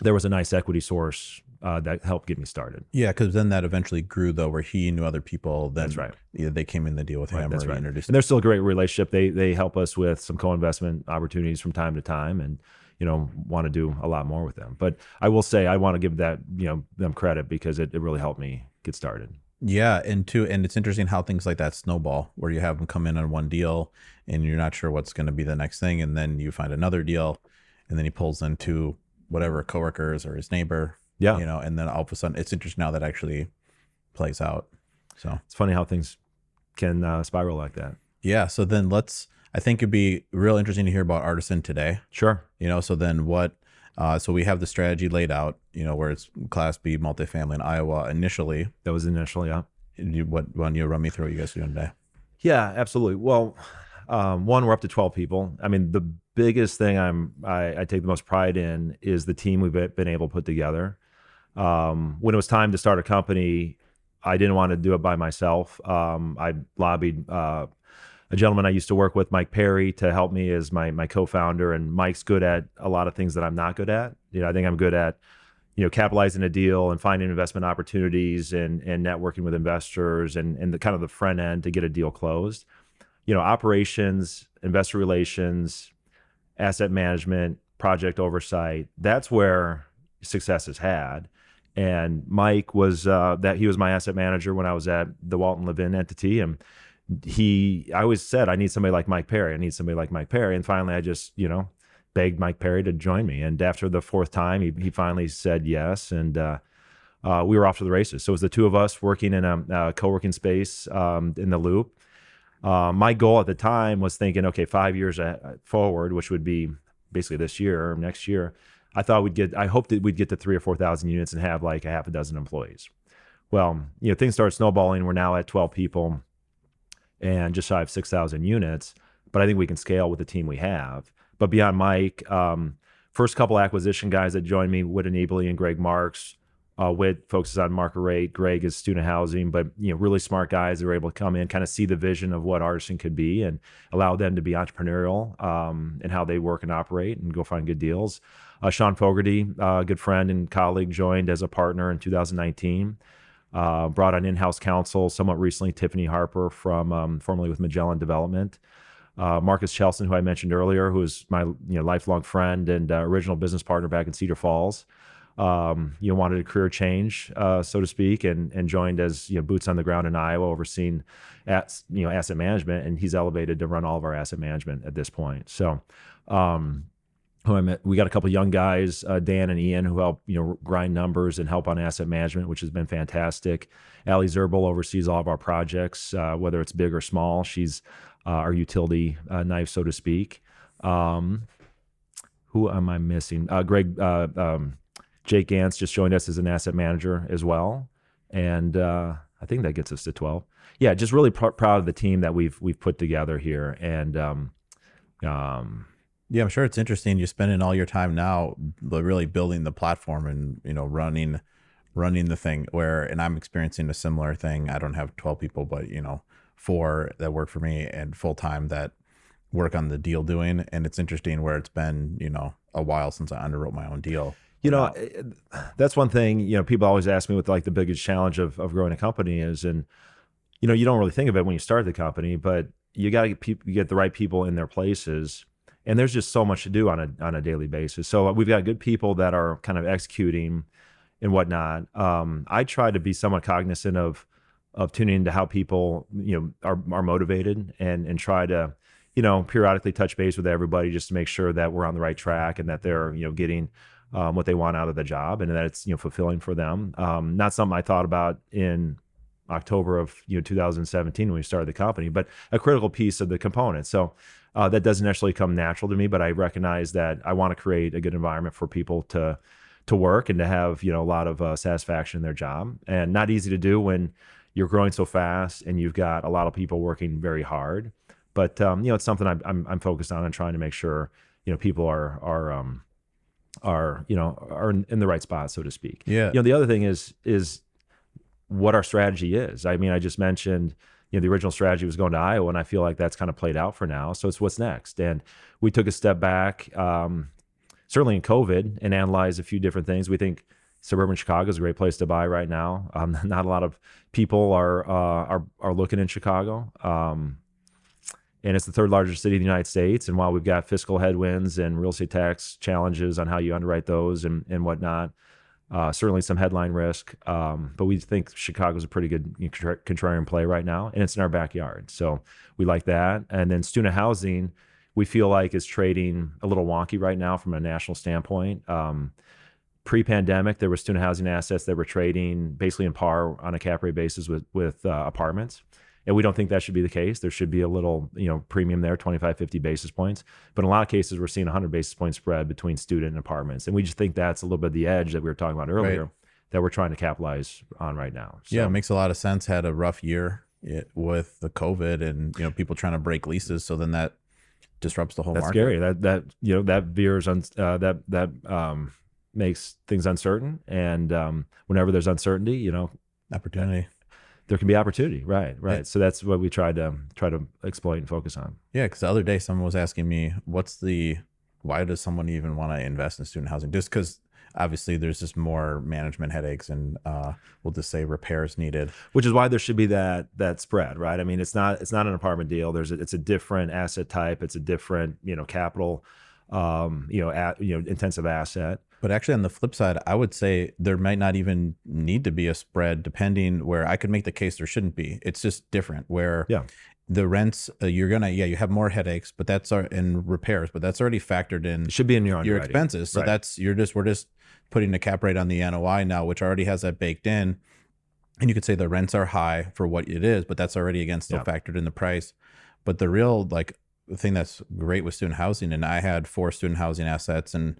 there was a nice equity source uh, that helped get me started Yeah, because then that eventually grew though, where he knew other people. Then That's right. Yeah, they came in the deal with him, that's or right introduced. and there's still a great relationship they they help us with some co-investment opportunities from time to time and you know want to do a lot more with them but i will say i want to give that you know them credit because it, it really helped me get started Yeah, and two, and it's interesting how things like that snowball, where you have them come in on one deal, and you're not sure what's going to be the next thing, and then you find another deal, and then he pulls into whatever coworkers or his neighbor, yeah you know, and then all of a sudden, it's interesting how that actually plays out. So it's funny how things can uh, spiral like that yeah, so then let's. I think it'd be real interesting to hear about Artisan today. sure You know, so then what? Uh, so we have the strategy laid out. You know, where it's Class B multifamily in Iowa initially. that was initially yeah You, what? Why don't you run me through what you guys are doing today? Yeah, absolutely. Well, um, one, we're up to 12 people. I mean, the biggest thing I'm I, I take the most pride in is the team we've been able to put together. Um, when it was time to start a company, I didn't want to do it by myself. Um, I lobbied uh, a gentleman I used to work with, Mike Perry, to help me as my my co-founder. And Mike's good at a lot of things that I'm not good at. You know, I think I'm good at you know capitalizing a deal and finding investment opportunities and and networking with investors and and the kind of the front end to get a deal closed you know operations investor relations asset management project oversight that's where success is had and mike was uh, that he was my asset manager when i was at the walton levin entity and he i always said i need somebody like mike perry i need somebody like mike perry and finally i just you know begged Mike Perry to join me. And after the fourth time, he, he finally said yes. And uh, uh, we were off to the races. So it was the two of us working in a, a co working space um, in the loop. Uh, my goal at the time was thinking, okay, five years forward, which would be basically this year or next year. I thought we'd get, I hoped that we'd get to three or 4,000 units and have like a half a dozen employees. Well, you know, things started snowballing. We're now at 12 people and just shy of 6,000 units. But I think we can scale with the team we have. But beyond Mike, um, first couple acquisition guys that joined me, Whit Enably and Greg Marks. Uh, Whit focuses on market rate. Greg is student housing, but you know, really smart guys that were able to come in, kind of see the vision of what Artisan could be, and allow them to be entrepreneurial um, and how they work and operate, and go find good deals. Uh, Sean Fogarty, uh, a good friend and colleague, joined as a partner in 2019. Uh, brought on in-house counsel somewhat recently, Tiffany Harper from um, formerly with Magellan Development uh, Marcus Chelson, who I mentioned earlier, who is my you know lifelong friend and uh, original business partner back in Cedar Falls. Um, you know, wanted a career change, uh, so to speak, and and joined as you know boots on the ground in Iowa, overseeing at you know asset management, and he's elevated to run all of our asset management at this point. So. Um, who I met, we got a couple young guys, uh, Dan and Ian, who help you know grind numbers and help on asset management, which has been fantastic. Ali Zerbel oversees all of our projects, uh, whether it's big or small. She's uh, our utility uh, knife, so to speak. Um, who am I missing? Uh, Greg, uh, um, Jake Gantz just joined us as an asset manager as well, and I think that gets us to twelve. Yeah, just really pr- proud of the team that we've we've put together here, and um, um, Yeah, I'm sure it's interesting. You're spending all your time now, but really building the platform and you know running, running the thing. Where and I'm experiencing a similar thing. I don't have 12 people, but you know, four that work for me and full time that work on the deal doing. And it's interesting where it's been you know a while since I underwrote my own deal. You know, eh, eh, that's one thing. You know, people always ask me what like the biggest challenge of of growing a company is, and you know, you don't really think of it when you start the company, but you got to get people, get the right people in their places, and there's just so much to do on a on a daily basis. So uh, we've got good people that are kind of executing and whatnot. Um, I try to be somewhat cognizant of of tuning into how people you know are are motivated and and try to you know periodically touch base with everybody just to make sure that we're on the right track and that they're you know getting um, what they want out of the job and that it's you know fulfilling for them. Um, not something I thought about in October of you know 2017 when we started the company, but a critical piece of the component. So uh, that doesn't actually come natural to me, but I recognize that I want to create a good environment for people to to work and to have you know a lot of uh, satisfaction in their job, and not easy to do when you're growing so fast and you've got a lot of people working very hard. But um, you know, it's something I'm, I'm, I'm focused on and trying to make sure you know people are are um, are you know are in the right spot, so to speak. Yeah. You know, the other thing is is what our strategy is. I mean, I just mentioned you know the original strategy was going to Iowa, and I feel like that's kind of played out for now. So it's what's next, and we took a step back, um, certainly in COVID, and analyzed a few different things. We think suburban Chicago is a great place to buy right now. Um, not a lot of people are uh, are are looking in Chicago. Um, and it's the third largest city in the United States. And while we've got fiscal headwinds and real estate tax challenges on how you underwrite those and, and whatnot, uh, certainly some headline risk. Um, but we think Chicago's a pretty good contrarian play right now, and it's in our backyard. So we like that. And then student housing, we feel like is trading a little wonky right now from a national standpoint. Um, pre-pandemic, there were student housing assets that were trading basically in par on a cap rate basis with with uh, apartments and we don't think that should be the case there should be a little you know premium there 25 50 basis points but in a lot of cases we're seeing 100 basis point spread between student and apartments and we just think that's a little bit of the edge that we were talking about earlier Right. that we're trying to capitalize on right now So, Yeah, it makes a lot of sense. Had a rough year with the COVID and you know people trying to break leases, so then that disrupts the whole that's market. scary that that you know that veers on uh, that that um makes things uncertain and um whenever there's uncertainty you know Opportunity. There can be opportunity right right Yeah. so that's what we tried to try to exploit and focus on Yeah, because the other day someone was asking me, "What's the? Why does someone even want to invest in student housing? Just because obviously there's just more management headaches and uh, we'll just say repairs needed. which is why there should be that that spread right i mean it's not it's not an apartment deal there's a, it's a different asset type it's a different you know capital um you know at, you know intensive asset But actually, on the flip side, I would say there might not even need to be a spread, depending where I could make the case there shouldn't be. It's just different. Where Yeah. the rents, uh, you're gonna yeah, you have more headaches, but that's our in repairs, but that's already factored in it should be in your your expenses. So Right. that's you're just we're just putting a cap rate on the NOI now, which already has that baked in. And you could say the rents are high for what it is, but that's already again still Yeah. factored in the price. But the real like thing that's great with student housing, and I had four student housing assets and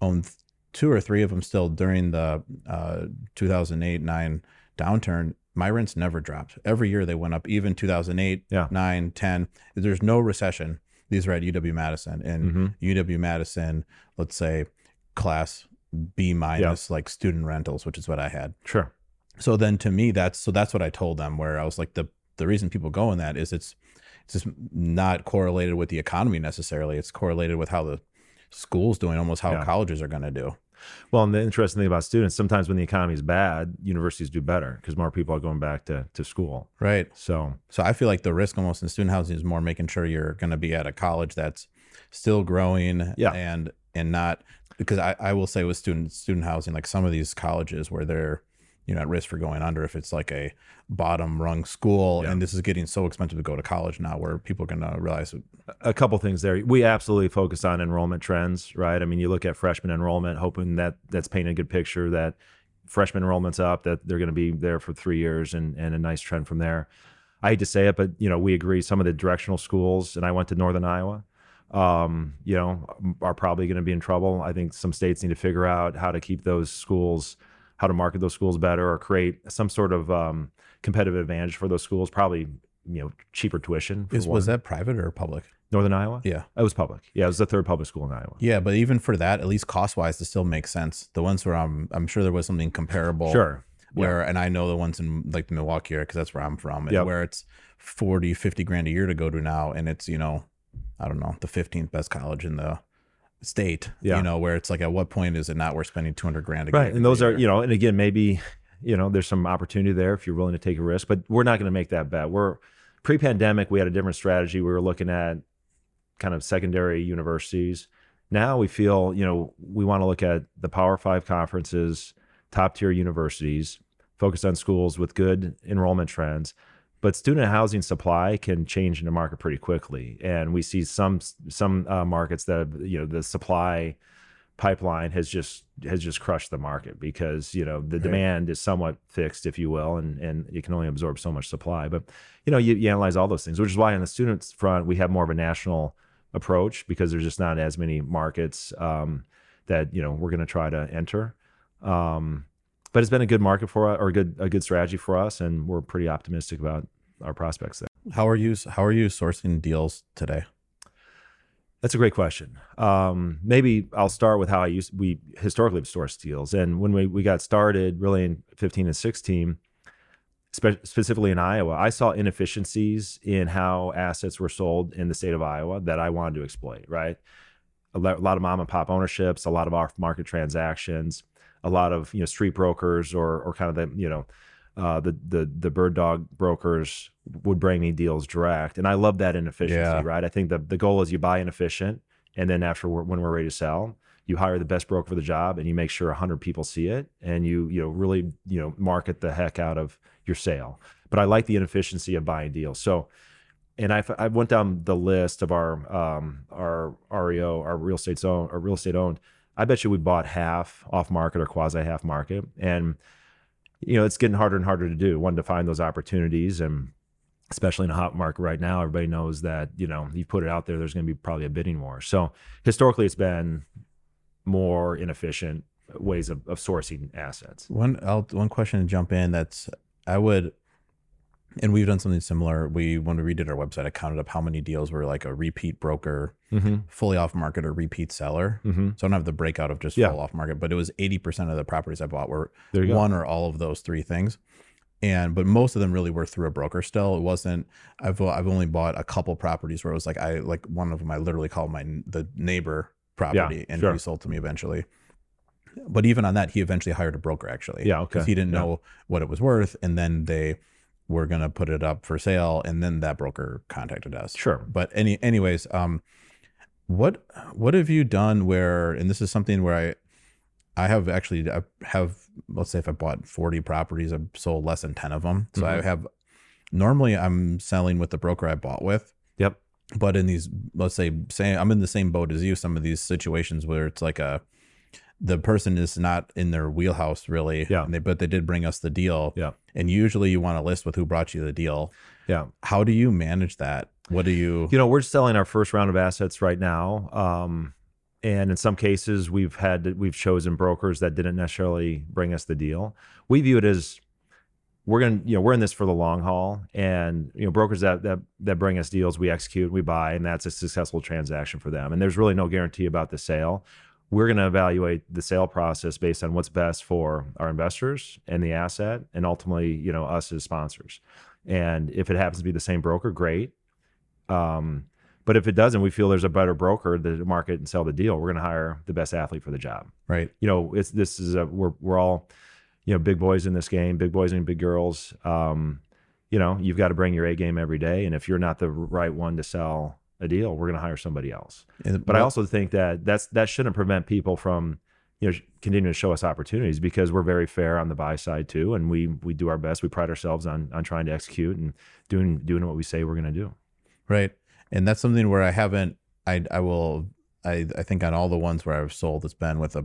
owned two or three of them still during the uh, 2008 9 downturn. My rents never dropped. Every year they went up, even 2008, Yeah. 9, 10. There's no recession. These are at UW Madison. And Mhm. UW Madison, let's say class B minus, like student rentals, which is what I had. sure So then to me, that's so that's what I told them. Where I was like, the the reason people go in that is it's it's just not correlated with the economy necessarily. It's correlated with how the school's doing, almost how Yeah. colleges are going to do. well and the interesting thing about students sometimes when the economy is bad universities do better because more people are going back to to school Right. so So I feel like the risk almost in student housing is more making sure you're going to be at a college that's still growing Yeah. and and not because I, I will say with student student housing like some of these colleges where they're you know at risk for going under if it's like a bottom rung school Yeah. and this is getting so expensive to go to college now where people are going to realize a couple things there. We absolutely focus on enrollment trends, right? I mean, you look at freshman enrollment, hoping that that's painting a good picture that freshman enrollment's up, that they're going to be there for three years, and and a nice trend from there. I hate to say it, but you know, we agree. Some of the directional schools, and I went to Northern Iowa. Um, you know, are probably going to be in trouble. I think some states need to figure out how to keep those schools, how to market those schools better, or create some sort of um, competitive advantage for those schools. Probably, you know, cheaper tuition. is was that private or public Northern Iowa? yeah It was public. Yeah, it was the third public school in Iowa. yeah but even for that at least cost wise it still makes sense the ones where i'm i'm sure there was something comparable Sure. where and i know the ones in like the milwaukee area because that's where i'm from and Yep. where it's 40 50 grand a year to go to now and it's you know i don't know the 15th best college in the state Yeah. you know where it's like at what point is it not worth spending 200 grand Right. And those are, you know, and again, maybe, you know, there's some opportunity there if you're willing to take a risk, but we're not going to make that bet. We're pre pandemic, we had a different strategy. We were looking at kind of secondary universities. Now we feel, you know, we want to look at the Power Five conferences, top tier universities, focused on schools with good enrollment trends. But student housing supply can change in the market pretty quickly, and we see some some uh, markets that you know the supply pipeline has just has just crushed the market because you know the Right. demand is somewhat fixed, if you will, and and you can only absorb so much supply. But you know you, you analyze all those things, which is why on the students front we have more of a national approach because there's just not as many markets um, that you know we're going to try to enter. Um, but it's been a good market for us, or a good a good strategy for us, and we're pretty optimistic about our prospects there. How are you how are you sourcing deals today? That's a great question. Um, maybe I'll start with how I used we historically have sourced deals, and when we, we got started, really in 15 and 16, spe- specifically in Iowa, I saw inefficiencies in how assets were sold in the state of Iowa that I wanted to exploit. Right, a lo- a lot of mom and pop ownerships, a lot of off market transactions, a lot of you know street brokers or or kind of the you know uh, the the the bird dog brokers would bring me deals direct, and I love that inefficiency. Yeah. Right, I think the the goal is you buy inefficient, and then after we're, when we're ready to sell, you hire the best broker for the job, and you make sure hundred people see it, and you you know really you know market the heck out of your sale. But I like the inefficiency of buying deals. So and I, I went down the list of our um, our REO, our real estate owned, our real estate owned. I bet you we bought half off market or quasi half market, and you know it's getting harder and harder to do. One to find those opportunities, and especially in a hot market right now, everybody knows that you know you put it out there, there's going to be probably a bidding war. So historically, it's been more inefficient ways of, of sourcing assets. One I'll, one question to jump in that's I would and we've done something similar. We when we redid our website, I counted up how many deals were like a repeat broker, Mm-hmm. fully off market or repeat seller. Mm-hmm. So I don't have the breakout of just Yeah. full off market, but it was 80% of the properties I bought were you go. one or all of those three things. And but most of them really were through a broker still. It wasn't I've I've only bought a couple properties where it was like I like one of them I literally called my the neighbor property and sure. he sold to me eventually. But even on that, he eventually hired a broker actually. Yeah, okay. Because he didn't Yeah. know what it was worth. And then they were gonna put it up for sale. And then that broker contacted us Sure. but any anyways um what what have you done where and this is something where i i have actually I have let's say if i bought 40 properties i've sold less than 10 of them so i Mhm. have normally i'm selling with the broker i bought with Yep. but in these let's say say i'm in the same boat as you some of these situations where it's like a the person is not in their wheelhouse really Yeah. and they, but they did bring us the deal Yeah. and usually you want to list with who brought you the deal Yeah. how do you manage that what do you You know, we're selling our first round of assets right now. Um, and in some cases, we've had we've chosen brokers that didn't necessarily bring us the deal. We view it as we're gonna, you know, we're in this for the long haul, and you know, brokers that that that bring us deals, we execute, we buy, and that's a successful transaction for them. And there's really no guarantee about the sale. We're going to evaluate the sale process based on what's best for our investors and the asset, and ultimately, you know, us as sponsors. And if it happens to be the same broker, great. Um, but if it doesn't, we feel there's a better broker to market and sell the deal. We're going to hire the best athlete for the job. right You know, it's this is a we're we're all, you know, big boys in this game, big boys and big girls. Um, you know, you've got to bring your A game every day, and if you're not the right one to sell a deal, we're going to hire somebody else. And- But I also think that that's that shouldn't prevent people from, you know, continuing to show us opportunities because we're very fair on the buy side too, and we we do our best. We pride ourselves on on trying to execute and doing doing what we say we're going to do. right and that's something where i haven't i i will i i think on all the ones where i've sold it's been with a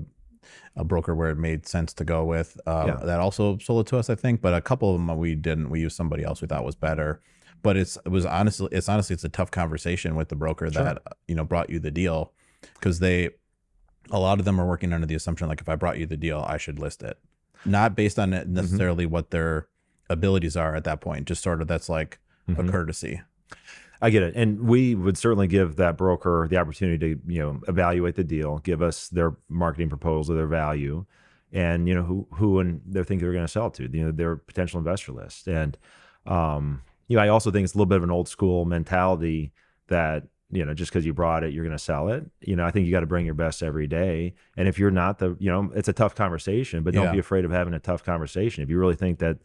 a broker where it made sense to go with uh, Yeah. that also sold it to us i think but a couple of them we didn't we used somebody else we thought was better but it's it was honestly it's honestly it's a tough conversation with the broker Sure. that you know brought you the deal. Because they a lot of them are working under the assumption like if i brought you the deal i should list it. Not based on it necessarily what their abilities are at that point just sort of that's like a Mhm. courtesy. I get it, and we would certainly give that broker the opportunity to you know evaluate the deal, give us their marketing proposal, their value, and you know who who and they think they're going to sell to, you know their potential investor list, and um, you know I also think it's a little bit of an old school mentality that you know just because you brought it you're going to sell it. You know I think you got to bring your best every day, and if you're not the you know it's a tough conversation, but don't Yeah. be afraid of having a tough conversation. If you really think that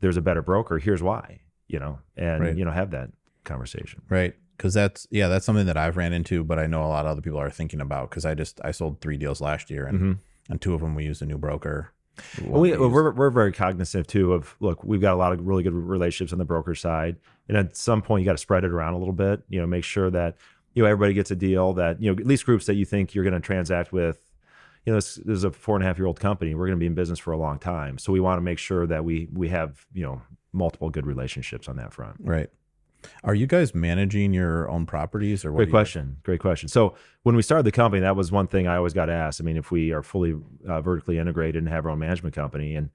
there's a better broker, here's why. You know, and Right. you know have that conversation. Right. Cause that's, yeah, that's something that I've ran into, but I know a lot of other people are thinking about. Cause I just, I sold three deals last year and, Mhm. and two of them we used a new broker. We, we're, we're very cognizant too of look we've got a lot of really good relationships on the broker side. And at some point you got to spread it around a little bit you know make sure that you know everybody gets a deal that you know at least groups that you think you're going to transact with you know this, this is a four and a half year old company. We're going to be in business for a long time. So we want to make sure that we we have you know multiple good relationships on that front. Right. Are you guys managing your own properties or what? Great question. Great question. So when we started the company, that was one thing I always got asked. I mean, if we are fully uh, vertically integrated and have our own management company, and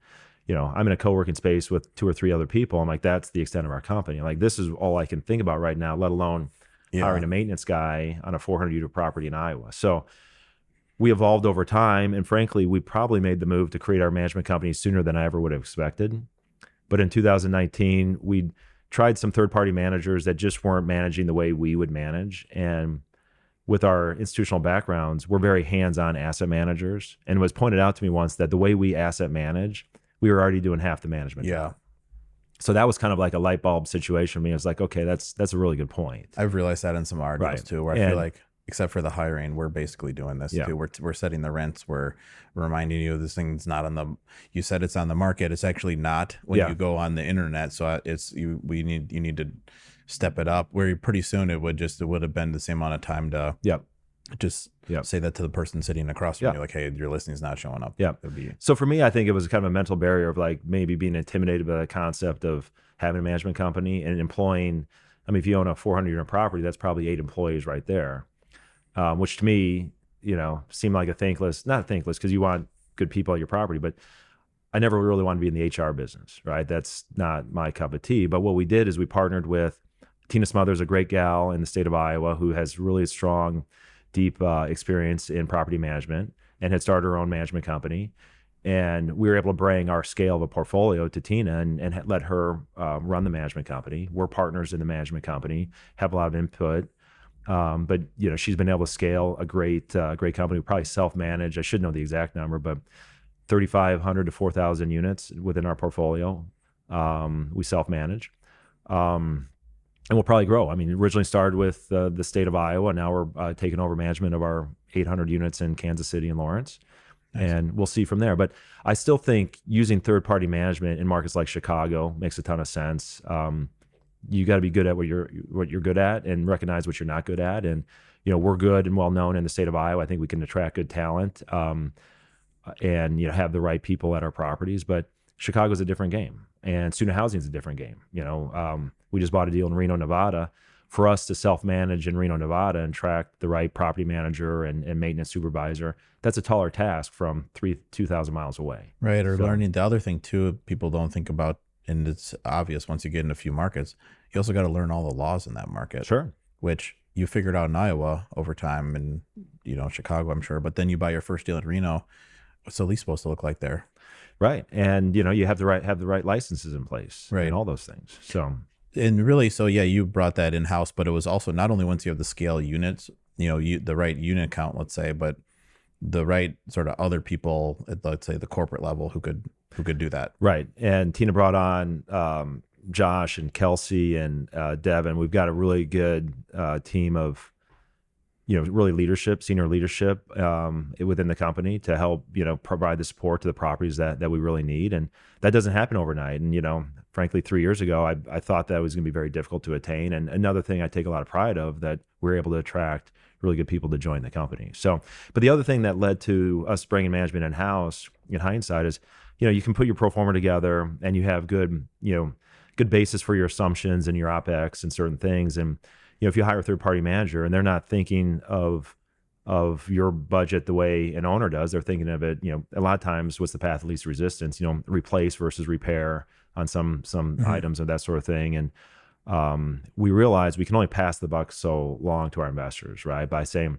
you know, I'm in a co-working space with two or three other people, I'm like, that's the extent of our company. Like, this is all I can think about right now. Let alone Yeah. hiring a maintenance guy on a 400 unit property in Iowa. So we evolved over time, and frankly, we probably made the move to create our management company sooner than I ever would have expected. But in 2019, we tried some third party managers that just weren't managing the way we would manage. And with our institutional backgrounds, we're very hands on asset managers. And it was pointed out to me once that the way we asset manage, we were already doing half the management. Yeah. job. So that was kind of like a light bulb situation. for me, it was like, okay, that's that's a really good point. I've realized that in some deals Right. too, where I And- feel like, except for the hiring, we're basically doing this Yeah. too. We're, we're setting the rents. We're reminding you this thing's not on the. You said it's on the market. It's actually not when Yeah. you go on the internet. So uh, it's you. We need you need to step it up. Where pretty soon it would just it would have been the same amount of time to Yep. just Yep. say that to the person sitting across from Yeah. you, like, hey, your listing's not showing up. Yeah. Be So for me, I think it was kind of a mental barrier of like maybe being intimidated by the concept of having a management company and employing. I mean, if you own a 400 unit property, that's probably eight employees right there, um, which to me, you know, seemed like a thankless, not thankless because you want good people at your property, but I never really wanted to be in the HR business, right? That's not my cup of tea. But what we did is we partnered with Tina Smothers, a great gal in the state of Iowa who has really strong, deep uh, experience in property management and had started her own management company. And we were able to bring our scale of a portfolio to Tina and, and let her uh, run the management company. We're partners in the management company, have a lot of input. Um, but you know, she's been able to scale a great, uh, great company. We probably self-manage. I should know the exact number, but 3,500 to 4,000 units within our portfolio. Um, we self-manage, um, and we'll probably grow. I mean, originally started with uh, the state of Iowa. Now we're uh, taking over management of our 800 units in Kansas City and Lawrence, and we'll see from there. But I still think using third-party management in markets like Chicago makes a ton of sense. Um, you got to be good at what you're what you're good at and recognize what you're not good at. And you know, we're good and well known in the state of Iowa. I think we can attract good talent. Um, and you know have the right people at our properties. But Chicago's a different game, and student housing is a different game. You know, um, we just bought a deal in Reno, Nevada. For us to self-manage in Reno, Nevada, and track the right property manager and, and maintenance supervisor, that's a taller task from three two thousand miles away. Right. Or So- learning the other thing too, people don't think about, and it's obvious once you get in a few markets, you also got to learn all the laws in that market, Sure. which you figured out in Iowa over time and, you know, Chicago, I'm sure. But then you buy your first deal in Reno. What's the lease supposed to look like there? Right, and you know you have the right have the right licenses in place, Right. and all those things. So And really, so yeah, you brought that in house, but it was also not only once you have the scale units, you know, you the right unit count, let's say, but the right sort of other people at let's say the corporate level who could who could do that. Right. And Tina brought on um, Josh and Kelsey and uh, Devin. We've got a really good uh, team of, you know, really leadership, senior leadership um, within the company to help, you know, provide the support to the properties that that we really need. And that doesn't happen overnight. And you know, frankly, three years ago, I, I thought that was going to be very difficult to attain. And another thing I take a lot of pride of that we're able to attract really good people to join the company. So, but the other thing that led to us bringing management in house, in hindsight, is you know you can put your pro forma together and you have good you know good basis for your assumptions and your opex and certain things. And you know if you hire a third party manager and they're not thinking of of your budget the way an owner does they're thinking of it you know a lot of times what's the path of least resistance? You know replace versus repair on some some Mhm. items and that sort of thing. And um, we realize we can only pass the buck so long to our investors right? By saying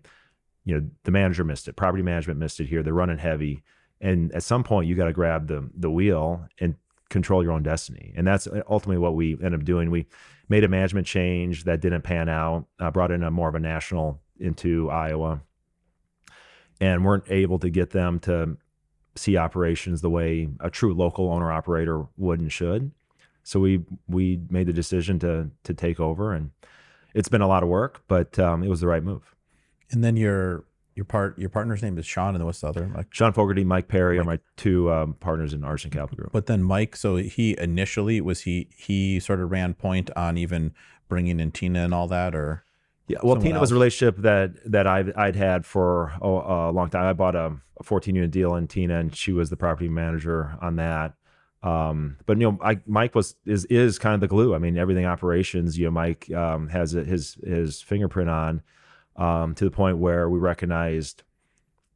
you know the manager missed it property management missed it here they're running heavy and at some point you got to grab the the wheel and control your own destiny. And that's ultimately what we end up doing. We made a management change that didn't pan out uh, brought in a more of a national into iowa. And weren't able to get them to see operations the way a true local owner operator would and should. So we we made the decision to to take over. And it's been a lot of work but um, it was the right move. And then your your part your partner's name is Sean, and what's the other? Mike? Sean Fogarty, Mike Perry are my two um, partners in Artisan Capital Group. But then Mike, so he initially was he he sort of ran point on even bringing in Tina and all that, or Yeah, well, Tina was a relationship that that I've, I'd had for a, a long time. I bought a, a 14 unit deal in Tina, and she was the property manager on that. Um, but you know, I, Mike was is is kind of the glue. I mean, everything operations. You know, Mike um, has his his fingerprint on um, to the point where we recognized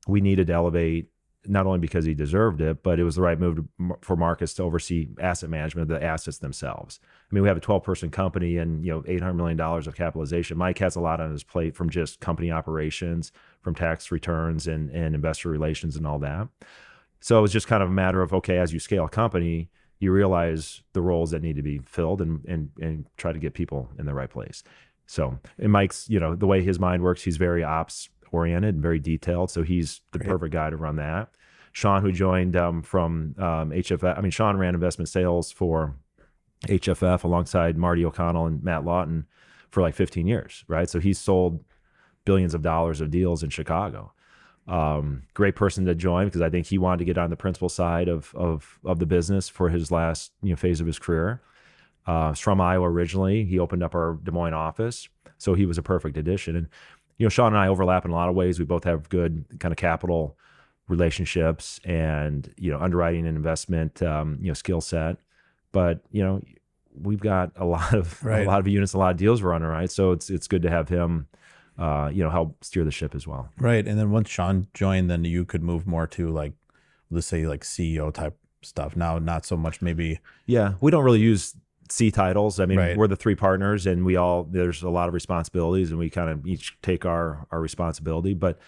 we needed to elevate not only because he deserved it, but it was the right move to, for Marcus to oversee asset management of the assets themselves. I mean, we have a 12 person company and, you know, $800 million of capitalization. Mike has a lot on his plate from just company operations, from tax returns and, and investor relations and all that. So it was just kind of a matter of, okay, as you scale a company, you realize the roles that need to be filled and, and, and try to get people in the right place. So, and Mike's, you know, the way his mind works, he's very ops oriented and very detailed. So he's the Great. perfect guy to run that. Sean, who joined um, from um, HFF, I mean, Sean ran investment sales for HFF alongside Marty O'Connell and Matt Lawton for like 15 years, right? So he's sold billions of dollars of deals in Chicago. Um, great person to join because I think he wanted to get on the principal side of of of the business for his last you know phase of his career. Uh, from Iowa originally. He opened up our Des Moines office, so he was a perfect addition. And you know, Sean and I overlap in a lot of ways. We both have good kind of capital relationships and you know underwriting and investment um, you know skill set. But you know, we've got a lot of Right. a lot of units, a lot of deals we're underwriting. So it's it's good to have him, uh, you know, help steer the ship as well. right? And then once Sean joined, then you could move more to like let's say like CEO type stuff. Now, not so much maybe Yeah, we don't really use C titles. I mean, Right. we're the three partners, and we all there's a lot of responsibilities, and we kind of each take our our responsibility. But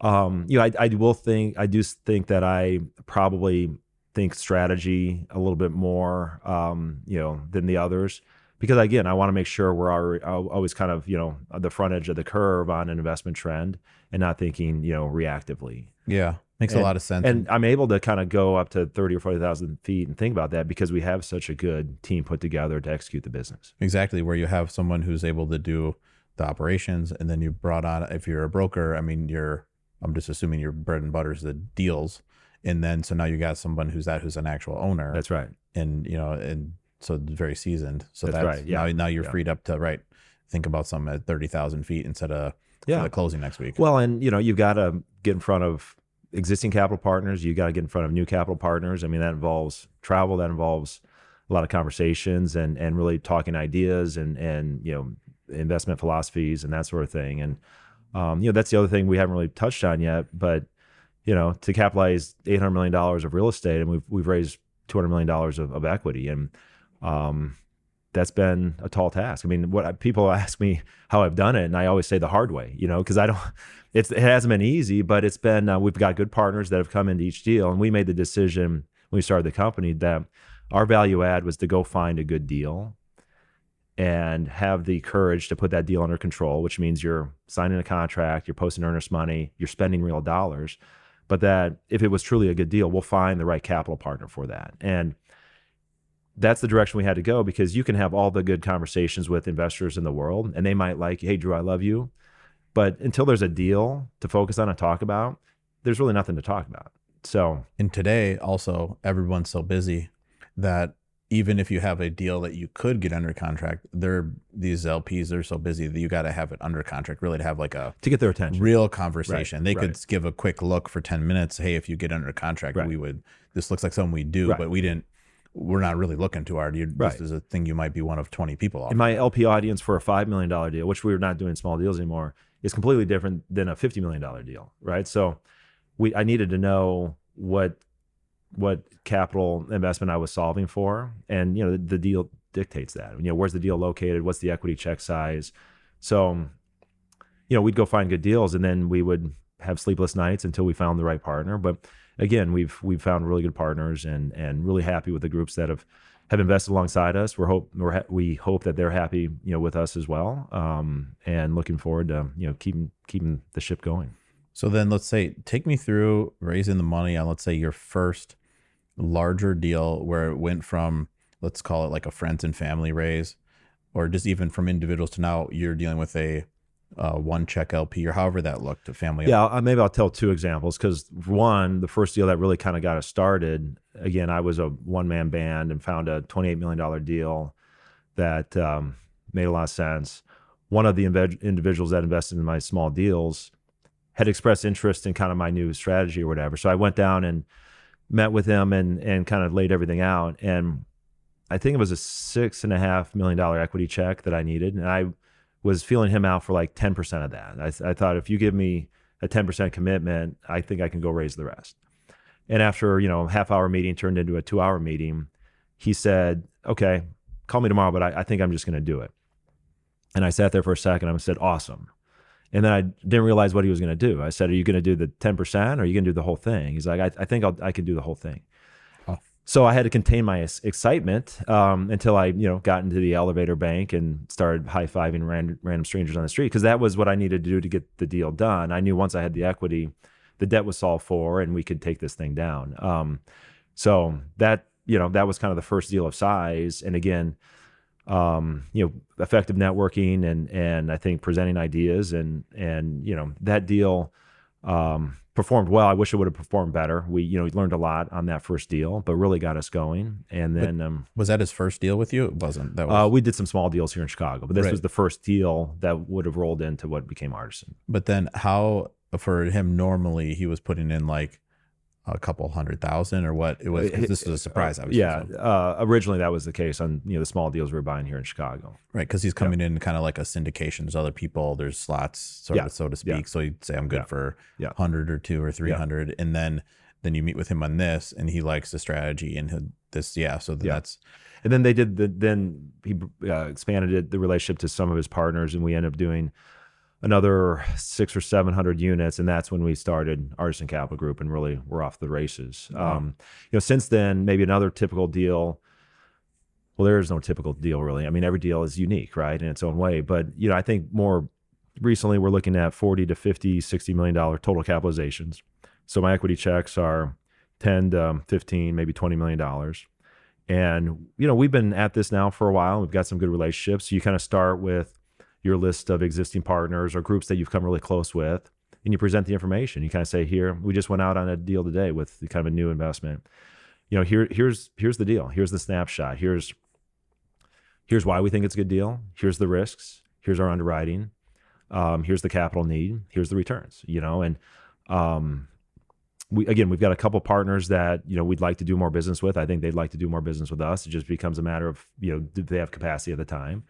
um, you know, I, I will think I do think that I probably think strategy a little bit more, um, you know, than the others. Because again, I want to make sure we're always kind of you know the front edge of the curve on an investment trend, and not thinking you know reactively yeah makes a lot of sense. and I'm able to kind of go up to 30 or 40,000 feet and think about that because we have such a good team put together to execute the business. exactly where you have someone who's able to do the operations, and then you brought on if you're a broker. I mean, you're I'm just assuming your bread and butter is the deals, and then so now you got someone who's that who's an actual owner. That's right. and you know and so very seasoned so That's that's, right, yeah. now, now you're Yeah. freed up to right think about some at 30,000 feet instead of Yeah. closing next week Well, and you know, you've got to get in front of existing capital partners. You got to get in front of new capital partners. I mean, that involves travel. That involves a lot of conversations and and really talking ideas and and you know investment philosophies and that sort of thing. And um, you know, that's the other thing we haven't really touched on yet. But you know, to capitalize eight hundred million dollars of real estate, and we've we've raised two hundred million dollars of, of equity, and um, that's been a tall task. I mean, what people ask me how I've done it, and I always say the hard way, you know, because I don't. It's it hasn't been easy, but it's been. Uh, we've got good partners that have come into each deal, and we made the decision when we started the company that our value add was to go find a good deal and have the courage to put that deal under control, which means you're signing a contract, you're posting earnest money, you're spending real dollars. But that if it was truly a good deal, we'll find the right capital partner for that. And that's the direction we had to go because you can have all the good conversations with investors in the world and they might like, hey, Drew, I love you. But until there's a deal to focus on and talk about, there's really nothing to talk about. So, and today also everyone's so busy that even if you have a deal that you could get under contract they're these lps they're so busy that you got to have it under contract really to have like a to get their attention. real conversation they right. could give a quick look for 10 minutes hey if you get under contract Right. we would this looks like something we do Right. but we didn't we're not really looking too hard you Right. this is a thing you might be one of 20 people off in my LP audience for a $5 million deal, which we were not doing small deals anymore, is completely different than a $50 million deal, right? So we I needed to know what what capital investment I was solving for. And, you know, the, the deal dictates that. You know, where's the deal located? What's the equity check size? So, you know, we'd go find good deals and then we would have sleepless nights until we found the right partner. But again, we've we've found really good partners and and really happy with the groups that have have invested alongside us. We're hope we're ha- we hope that they're happy, you know, with us as well. Um, and looking forward to you know keeping keeping the ship going. So then let's say take me through raising the money on let's say your first larger deal where it went from let's call it like a friends and family raise or just even from individuals to now you're dealing with a uh, one check LP or however that looked, a family. Yeah, uh, maybe I'll tell two examples because one, the first deal that really kind of got us started. Again, I was a one man band and found a $28 million deal that um, made a lot of sense. One of the inve- individuals that invested in my small deals had expressed interest in kind of my new strategy or whatever. So I went down and met with him and and kind of laid everything out. And I think it was a six and a half million dollar equity check that I needed, and I was feeling him out for like ten percent of that. I, I thought if you give me a ten percent commitment, I think I can go raise the rest. And after you know a half hour meeting turned into a two hour meeting, he said, "Okay, call me tomorrow, but I, I think I'm just going to do it." And I sat there for a second. I said, "Awesome." And then I didn't realize what he was going to do. I said, "Are you going to do the ten percent, or are you going to do the whole thing?" He's like, "I, I think I'll, I can do the whole thing." So I had to contain my excitement um, until I, you know, got into the elevator bank and started high fiving random, random strangers on the street because that was what I needed to do to get the deal done. I knew once I had the equity, the debt was solved for, and we could take this thing down. Um, so that, you know, that was kind of the first deal of size. And again, um, you know, effective networking and and I think presenting ideas and and you know that deal um, performed well. I wish it would have performed better. We you know we learned a lot on that first deal, but really got us going. And then um, Was that his first deal with you? It wasn't. That was. uh, we did some small deals here in Chicago, but this Right. was the first deal that would have rolled into what became Artisan. but then how for him normally he was putting in like a couple hundred thousand or what? It was this was a surprise. Obviously, yeah, uh, originally that was the case on you know the small deals we were buying here in Chicago. right. Because he's coming in kind of like a syndication. There's other people. There's slots, sort Yeah. of, so to Yeah. speak. So you'd say I'm good Yeah. for Yeah. hundred or two or three hundred, and then then you meet with him on this, and he likes the strategy and this. Yeah. So Yeah. that's And then they did the then he uh, expanded it, the relationship to some of his partners, and we ended up doing another six or seven hundred units, and that's when we started Artisan Capital Group, and really we're off the races. Wow. Um, you know, since then, maybe another typical deal. Well, there is no typical deal really. I mean, every deal is unique, right, in its own way. But you know, I think more recently we're looking at 40 to 50, 60 million dollar total capitalizations. So my equity checks are 10 to um, 15, maybe 20 million dollars. And you know, we've been at this now for a while. We've got some good relationships. So you kind of start with your list of existing partners or groups that you've come really close with, and you present the information. You kind of say, "Here, we just went out on a deal today with kind of a new investment. You know, here, here's here's the deal. Here's the snapshot. Here's here's why we think it's a good deal. Here's the risks. Here's our underwriting. Um, here's the capital need. Here's the returns. You know, and um, we again we've got a couple partners that you know we'd like to do more business with. I think they'd like to do more business with us. It just becomes a matter of you know do they have capacity at the time.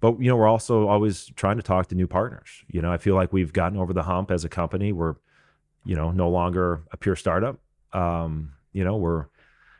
But you know we're also always trying to talk to new partners. You know I feel like we've gotten over the hump as a company. We're you know no longer a pure startup. Um, you know we're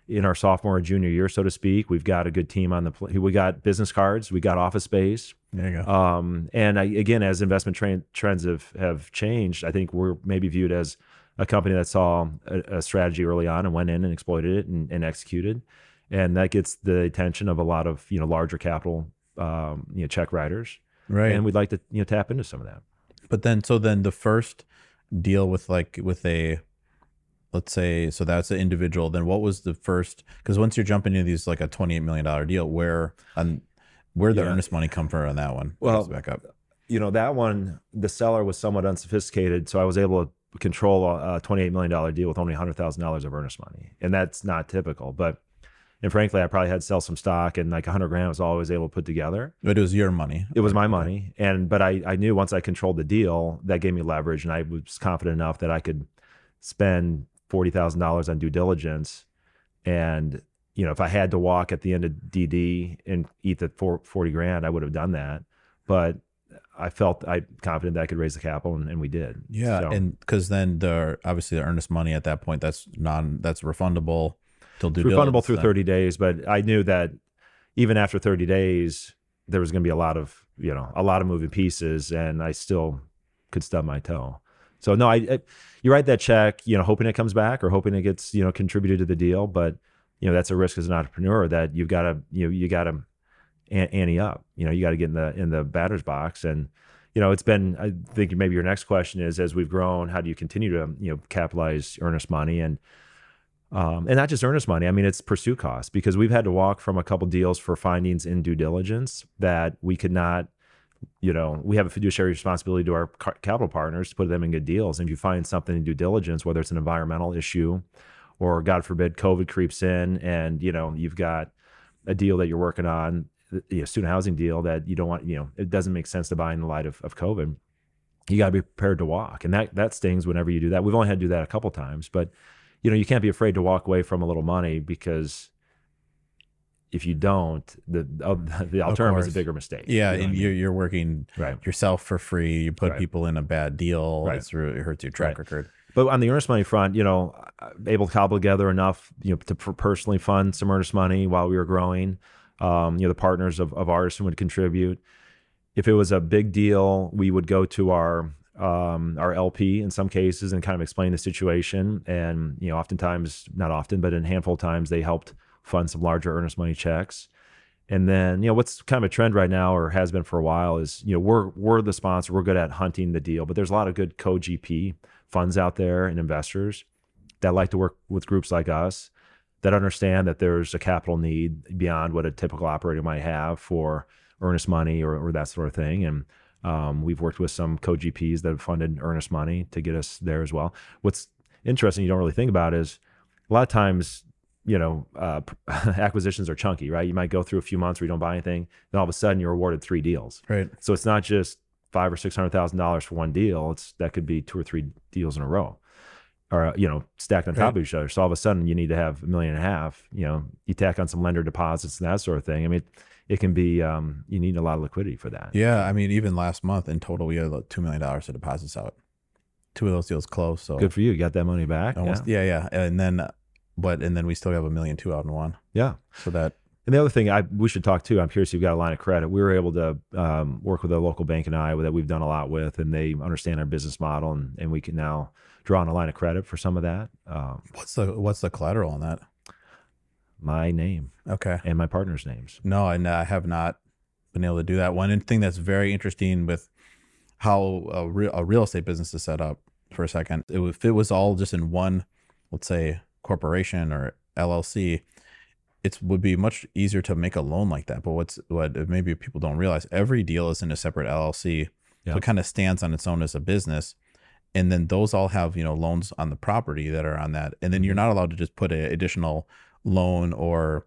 in our sophomore or junior year, so to speak. We've got a good team on the. Pl- we got business cards. We got office space. there you go. Um, and I, again, as investment tra- trends have, have changed, I think we're maybe viewed as a company that saw a, a strategy early on and went in and exploited it and, and executed, and that gets the attention of a lot of you know larger capital um, you know check writers, right. and we'd like to you know tap into some of that. But then, so then the first deal with like with a, let's say, so that's an individual. Then what was the first? Because once you're jumping into these like a twenty eight million dollar deal, where on where the Yeah. earnest money come from on that one? Well, back up. You know that one, the seller was somewhat unsophisticated, so I was able to control a, a $28 million deal with only $100,000 of earnest money. And that's not typical. But, and frankly, I probably had to sell some stock and like 100 grand was all I was able to put together. But it was your money. It was my money. And, but I, I knew once I controlled the deal, that gave me leverage. And I was confident enough that I could spend $40,000 on due diligence. And, you know, if I had to walk at the end of DD and eat the four, 40 grand, I would have done that. But I felt I confident that I could raise the capital and, and we did. Yeah, So- and because then the obviously the earnest money at that point that's non that's refundable till due refundable through then. 30 days but i knew that even after 30 days there was going to be a lot of you know a lot of moving pieces and i still could stub my toe. So no i, I you write that check you know hoping it comes back or hoping it gets you know contributed to the deal but you know that's a risk as an entrepreneur that you've got to you know you got to ante up. You know you got to get in the in the batter's box. And you know it's been i think maybe your next question is as we've grown how do you continue to you know capitalize earnest money? And um, and not just earnest money. I mean, it's pursuit costs because we've had to walk from a couple deals for findings in due diligence that we could not you know, we have a fiduciary responsibility to our capital partners to put them in good deals. And if you find something in due diligence, whether it's an environmental issue or God forbid COVID creeps in and, you know, you've got a deal that you're working on, you know, student housing deal that you don't want, you know, it doesn't make sense to buy in the light of, of COVID. You got to be prepared to walk. And that, that stings whenever you do that. We've only had to do that a couple times, but, you know, you can't be afraid to walk away from a little money because if you don't, the uh, the alternative is a bigger mistake. Yeah, You know and I mean? you're you're working right. yourself for free. You put Right. people in a bad deal. Right. It's really, it hurts your track record. But on the earnest money front, you know, able to cobble together enough, you know, to per- personally fund some earnest money while we were growing. Um, you know, the partners of, of Artisan would contribute. If it was a big deal, we would go to our um, our LP in some cases and kind of explain the situation. And you know, oftentimes, not often, but in a handful of times, they helped fund some larger earnest money checks. And then, you know, what's kind of a trend right now, or has been for a while, is you know we're we're the sponsor, we're good at hunting the deal, but there's a lot of good co-GP funds out there and investors that like to work with groups like us that understand that there's a capital need beyond what a typical operator might have for earnest money or, or that sort of thing. And um, we've worked with some co-GPs that have funded earnest money to get us there as well. What's interesting, you don't really think about is a lot of times, you know, uh, acquisitions are chunky, right? You might go through a few months where you don't buy anything, then all of a sudden you're awarded three deals. Right. So it's not just five or six hundred thousand dollars for one deal. It's that could be two or three deals in a row, or uh, you know, stacked on top Right. of each other. So all of a sudden you need to have a million and a half. You know, you tack on some lender deposits and that sort of thing. I mean, it can be um, you need a lot of liquidity for that. Yeah. I mean, even last month in total, we had like $2 million of deposits out. Two of those deals closed. So Good for you. You got that money back. almost, yeah. yeah. And then, but, and then we still have a million two out in one. Yeah. yeah. So that, And the other thing I we should talk too. I'm curious if you've got a line of credit. We were able to um, work with a local bank in Iowa that we've done a lot with, and they understand our business model, and, and we can now draw on a line of credit for some of that. Um, what's the, what's the collateral on that? My name Okay. and my partner's names. No, and I have not been able to do that. One thing that's very interesting with how a, re- a real estate business is set up for a second, it, if it was all just in one, let's say, corporation or LLC, it would be much easier to make a loan like that. But what's what maybe people don't realize, every deal is in a separate LLC, Yeah. so it kind of stands on its own as a business. And then those all have you know loans on the property that are on that, and then you're mm-hmm. not allowed to just put an additional loan or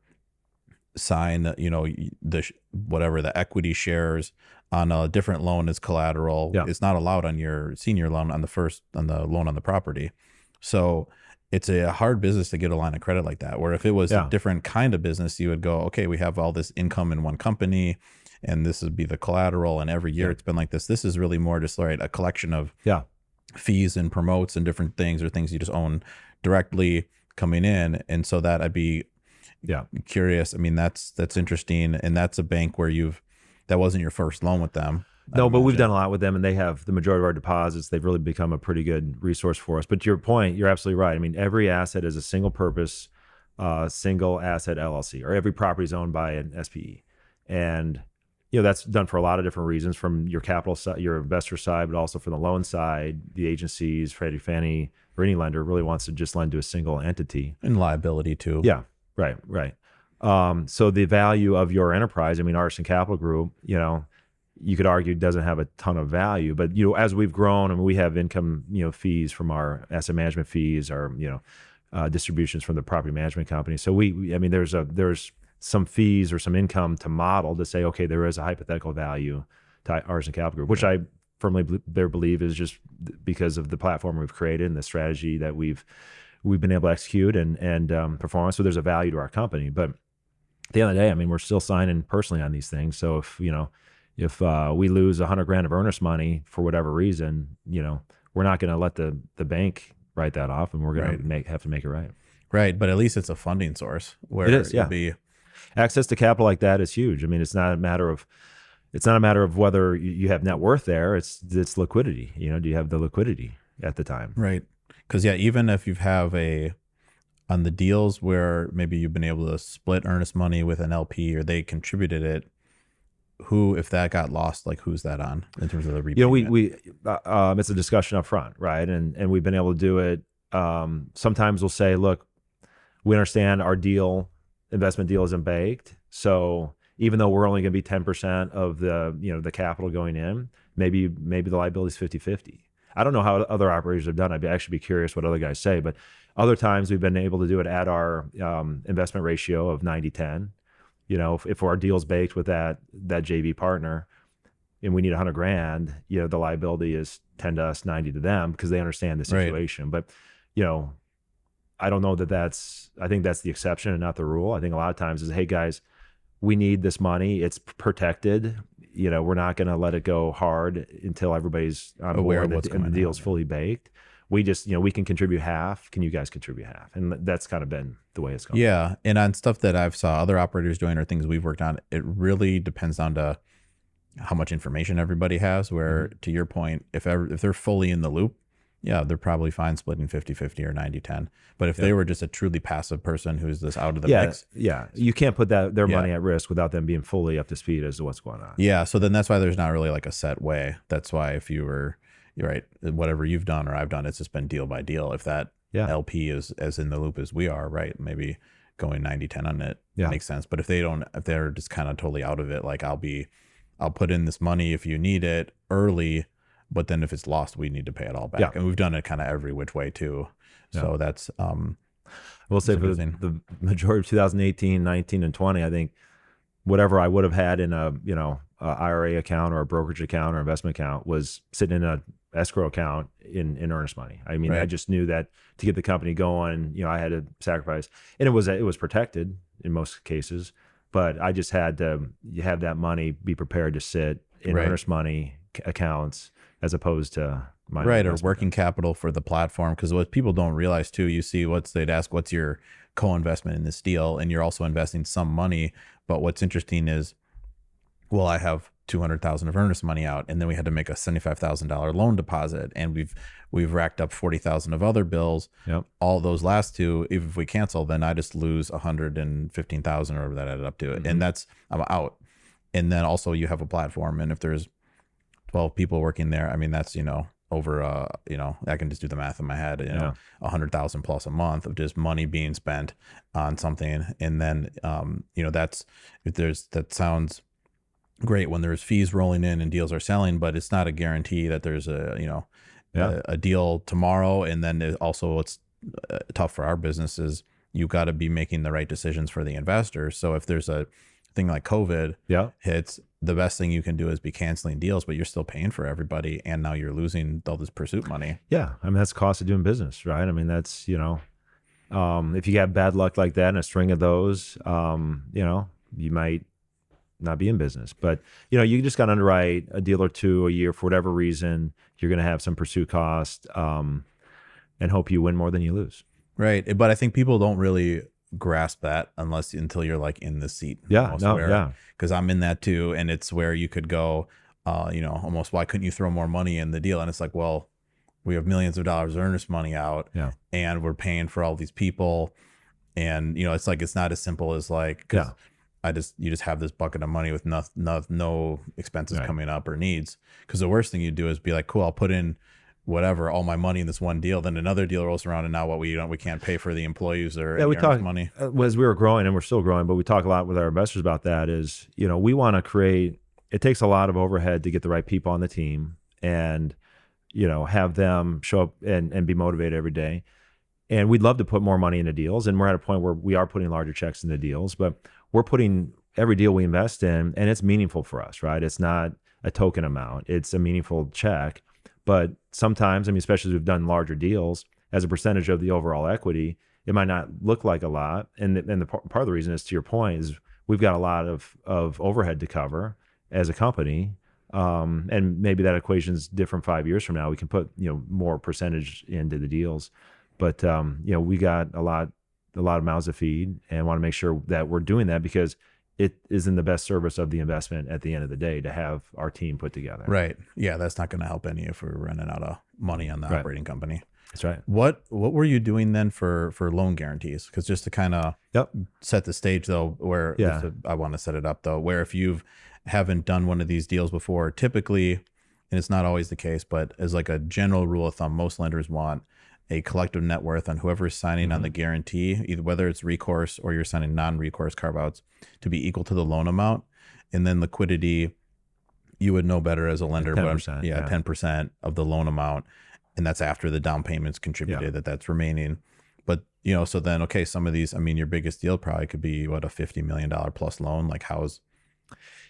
sign you know the whatever the equity shares on a different loan as collateral Yeah. it's not allowed on your senior loan on the first on the loan on the property so it's a hard business to get a line of credit like that where if it was Yeah. a different kind of business you would go okay we have all this income in one company and this would be the collateral and every year Yeah. it's been like this this is really more just right a collection of Yeah. fees and promotes and different things or things you just own directly coming in and so that i'd be Yeah. curious i mean that's that's interesting and that's a bank where you've that wasn't your first loan with them No, but we've done a lot with them, and they have the majority of our deposits. They've really become a pretty good resource for us. But to your point, you're absolutely right. I mean, every asset is a single purpose, uh, single asset LLC, or every property is owned by an SPE, and you know that's done for a lot of different reasons, from your capital side, your investor side, but also from the loan side. The agencies, Freddie, Fannie, or any lender really wants to just lend to a single entity. and liability too Yeah, right, right. Um, so the value of your enterprise, I mean, Artisan Capital Group, you know, you could argue doesn't have a ton of value, but you know, as we've grown, I mean, we have income, you know, fees from our asset management fees, our you know, uh, distributions from the property management company. So we, we, I mean, there's a there's some fees or some income to model to say, okay, there is a hypothetical value to Artisan Capital Group, which I firmly bear believe is just because of the platform we've created and the strategy that we've we've been able to execute and and um, perform. So there's a value to our company, but at the end of the day, I mean, we're still signing personally on these things. So if you know, if uh, we lose a hundred grand of earnest money for whatever reason, you know, we're not going to let the the bank write that off, and we're going Right. to make have to make it right. right but at least it's a funding source where It is, yeah. be Access to capital like that is huge. I mean, it's not a matter of it's not a matter of whether you- have net worth there. It's it's liquidity. You know, do you have the liquidity at the time? Right. Because yeah, even if you have a on the deals where maybe you've been able to split earnest money with an LP or they contributed it, who if that got lost, like who's that on in terms of the repayment? you know we we uh, um, it's a discussion up front right and and we've been able to do it um, sometimes we'll say look we understand our deal investment deal isn't baked. So even though we're only going to be 10% of the you know the capital going in maybe maybe the liability is 50-50 i don't know how other operators have done i'd actually be curious what other guys say but other times we've been able to do it at our um, investment ratio of 90-10 you know if, if our deal's baked with that that jv partner and we need 100 grand you know the liability is 10 to us 90 to them because they understand the Right. situation. But you know i don't know that that's i think that's the exception and not the rule. I think a lot of times is hey guys we need this money. It's protected. You know we're not going to let it go hard until everybody's on Aware board of and and the deal's fully baked. We just you know we can contribute half. Can you guys contribute half? And that's kind of been the way it's going Yeah, and on stuff that I've saw other operators doing or things we've worked on, it really depends on to how much information everybody has. Where Mm-hmm. to your point, if ever, if they're fully in the loop, yeah, they're probably fine splitting 50-50 or 90-10. But if they were just a truly passive person who's this out of the yeah mix, yeah you can't put that their Yeah. money at risk without them being fully up to speed as to what's going on yeah, so then that's why there's not really like a set way. That's why if you were you're right, whatever you've done or I've done, it's just been deal by deal. If that Yeah. LP is as in the loop as we are, right? Maybe going 90-10 on it Yeah. makes sense. But if they don't, if they're just kind of totally out of it, like I'll be, I'll put in this money if you need it early, but then if it's lost, we need to pay it all back. Yeah. And we've done it kind of every which way too. So that's um I will say for the, the majority of 2018, 19, and 20, I think whatever I would have had in a you know a IRA account or a brokerage account or investment account was sitting in a escrow account in in earnest money. I mean, I just knew that to get the company going, you know, I had to sacrifice, and it was it was protected in most cases, but I just had to have that money be prepared to sit in Right. earnest money accounts as opposed to my right or working capital for the platform because what people don't realize too you see what's they'd ask what's your co-investment in this deal and you're also investing some money but what's interesting is well i have 200000 of earnest money out and then we had to make a $75000 loan deposit and we've we've racked up 40000 of other bills Yep. all those last two if we cancel then i just lose 115000 or whatever that added up to Mhm. and that's i'm out and then also you have a platform and if there's 12 people working there i mean that's you know over uh you know i can just do the math in my head you know a hundred thousand plus a month of just money being spent on something and then um you know that's if there's that sounds great when there's fees rolling in and deals are selling but it's not a guarantee that there's a you know Yeah. a, a deal tomorrow and then also what's uh, tough for our business is you got to be making the right decisions for the investors so if there's a thing like covid Yeah. hits, the best thing you can do is be canceling deals, but you're still paying for everybody, and now you're losing all this pursuit money. Yeah, I mean that's the cost of doing business, right? I mean that's you know, um, if you have bad luck like that and a string of those, um, you know, you might not be in business. But you know, you just got to underwrite a deal or two a year for whatever reason. You're going to have some pursuit cost, um, and hope you win more than you lose. Right. But I think people don't really grasp that unless until you're like in the seat. Yeah, no, where- yeah, Because I'm in that too, and it's where you could go, uh, you know, almost why couldn't you throw more money in the deal? And it's like, well, we have millions of dollars of earnest money out, Yeah. and we're paying for all these people, and you know, it's like it's not as simple as like, 'cause Yeah. I just you just have this bucket of money with no no, no expenses Right. coming up or needs. Because the worst thing you do is be like, cool, I'll put in whatever all my money in this one deal. Then another deal rolls around, and now what we don't we can't pay for the employees or Yeah, we talk- money. uh, as we were growing and we're still growing, but we talk a lot with our investors about that is, you know, we want to create, it takes a lot of overhead to get the right people on the team and, you know, have them show up and, and be motivated every day. And we'd love to put more money into deals. And we're at a point where we are putting larger checks into deals, but we're putting every deal we invest in and it's meaningful for us, right? It's not a token amount, it's a meaningful check. But sometimes, I mean, especially as we've done larger deals, as a percentage of the overall equity, it might not look like a lot. And the, and the part of the reason is to your point is we've got a lot of of overhead to cover as a company. Um, and maybe that equation's different five years from now. We can put you know more percentage into the deals, but um, you know we got a lot a lot of mouths to feed, and want to make sure that we're doing that because it is in the best service of the investment at the end of the day to have our team put together. Right. Yeah, that's not going to help any if we're running out of money on the Right. operating company. That's right. What What were you doing then for for loan guarantees? Because just to kind of Yep. set the stage though, where Yeah. to- I want to set it up though, where if you've haven't done one of these deals before, typically, and it's not always the case, but as like a general rule of thumb, most lenders want a collective net worth on whoever is signing on Mm-hmm. the guarantee, either whether it's recourse or you're signing non-recourse carve outs, to be equal to the loan amount, and then liquidity. You would know better as a lender, but 10%, yeah, yeah. ten percent of the loan amount, and that's after the down payments contributed. That that's remaining. But you know, so then okay, some of these, I mean, your biggest deal probably could be what a fifty million dollar plus loan. Like how's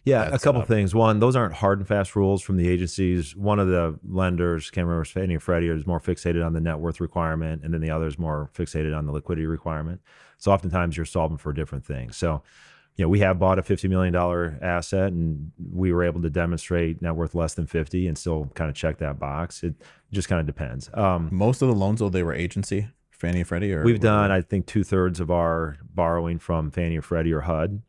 Yeah, that's a couple up. things. One, those aren't hard and fast rules from the agencies. One of the lenders, can't remember, if it's Fannie or Freddie, is more fixated on the net worth requirement, and then the other is more fixated on the liquidity requirement. So oftentimes you're solving for different things. So, you know, we have bought a fifty million dollar asset, and we were able to demonstrate net worth less than fifty, and still kind of check that box. It just kind of depends. Um, most of the loans though they were agency, Fannie and Freddie, or We've done, I think, two thirds of our borrowing from Fannie or Freddie or HUD.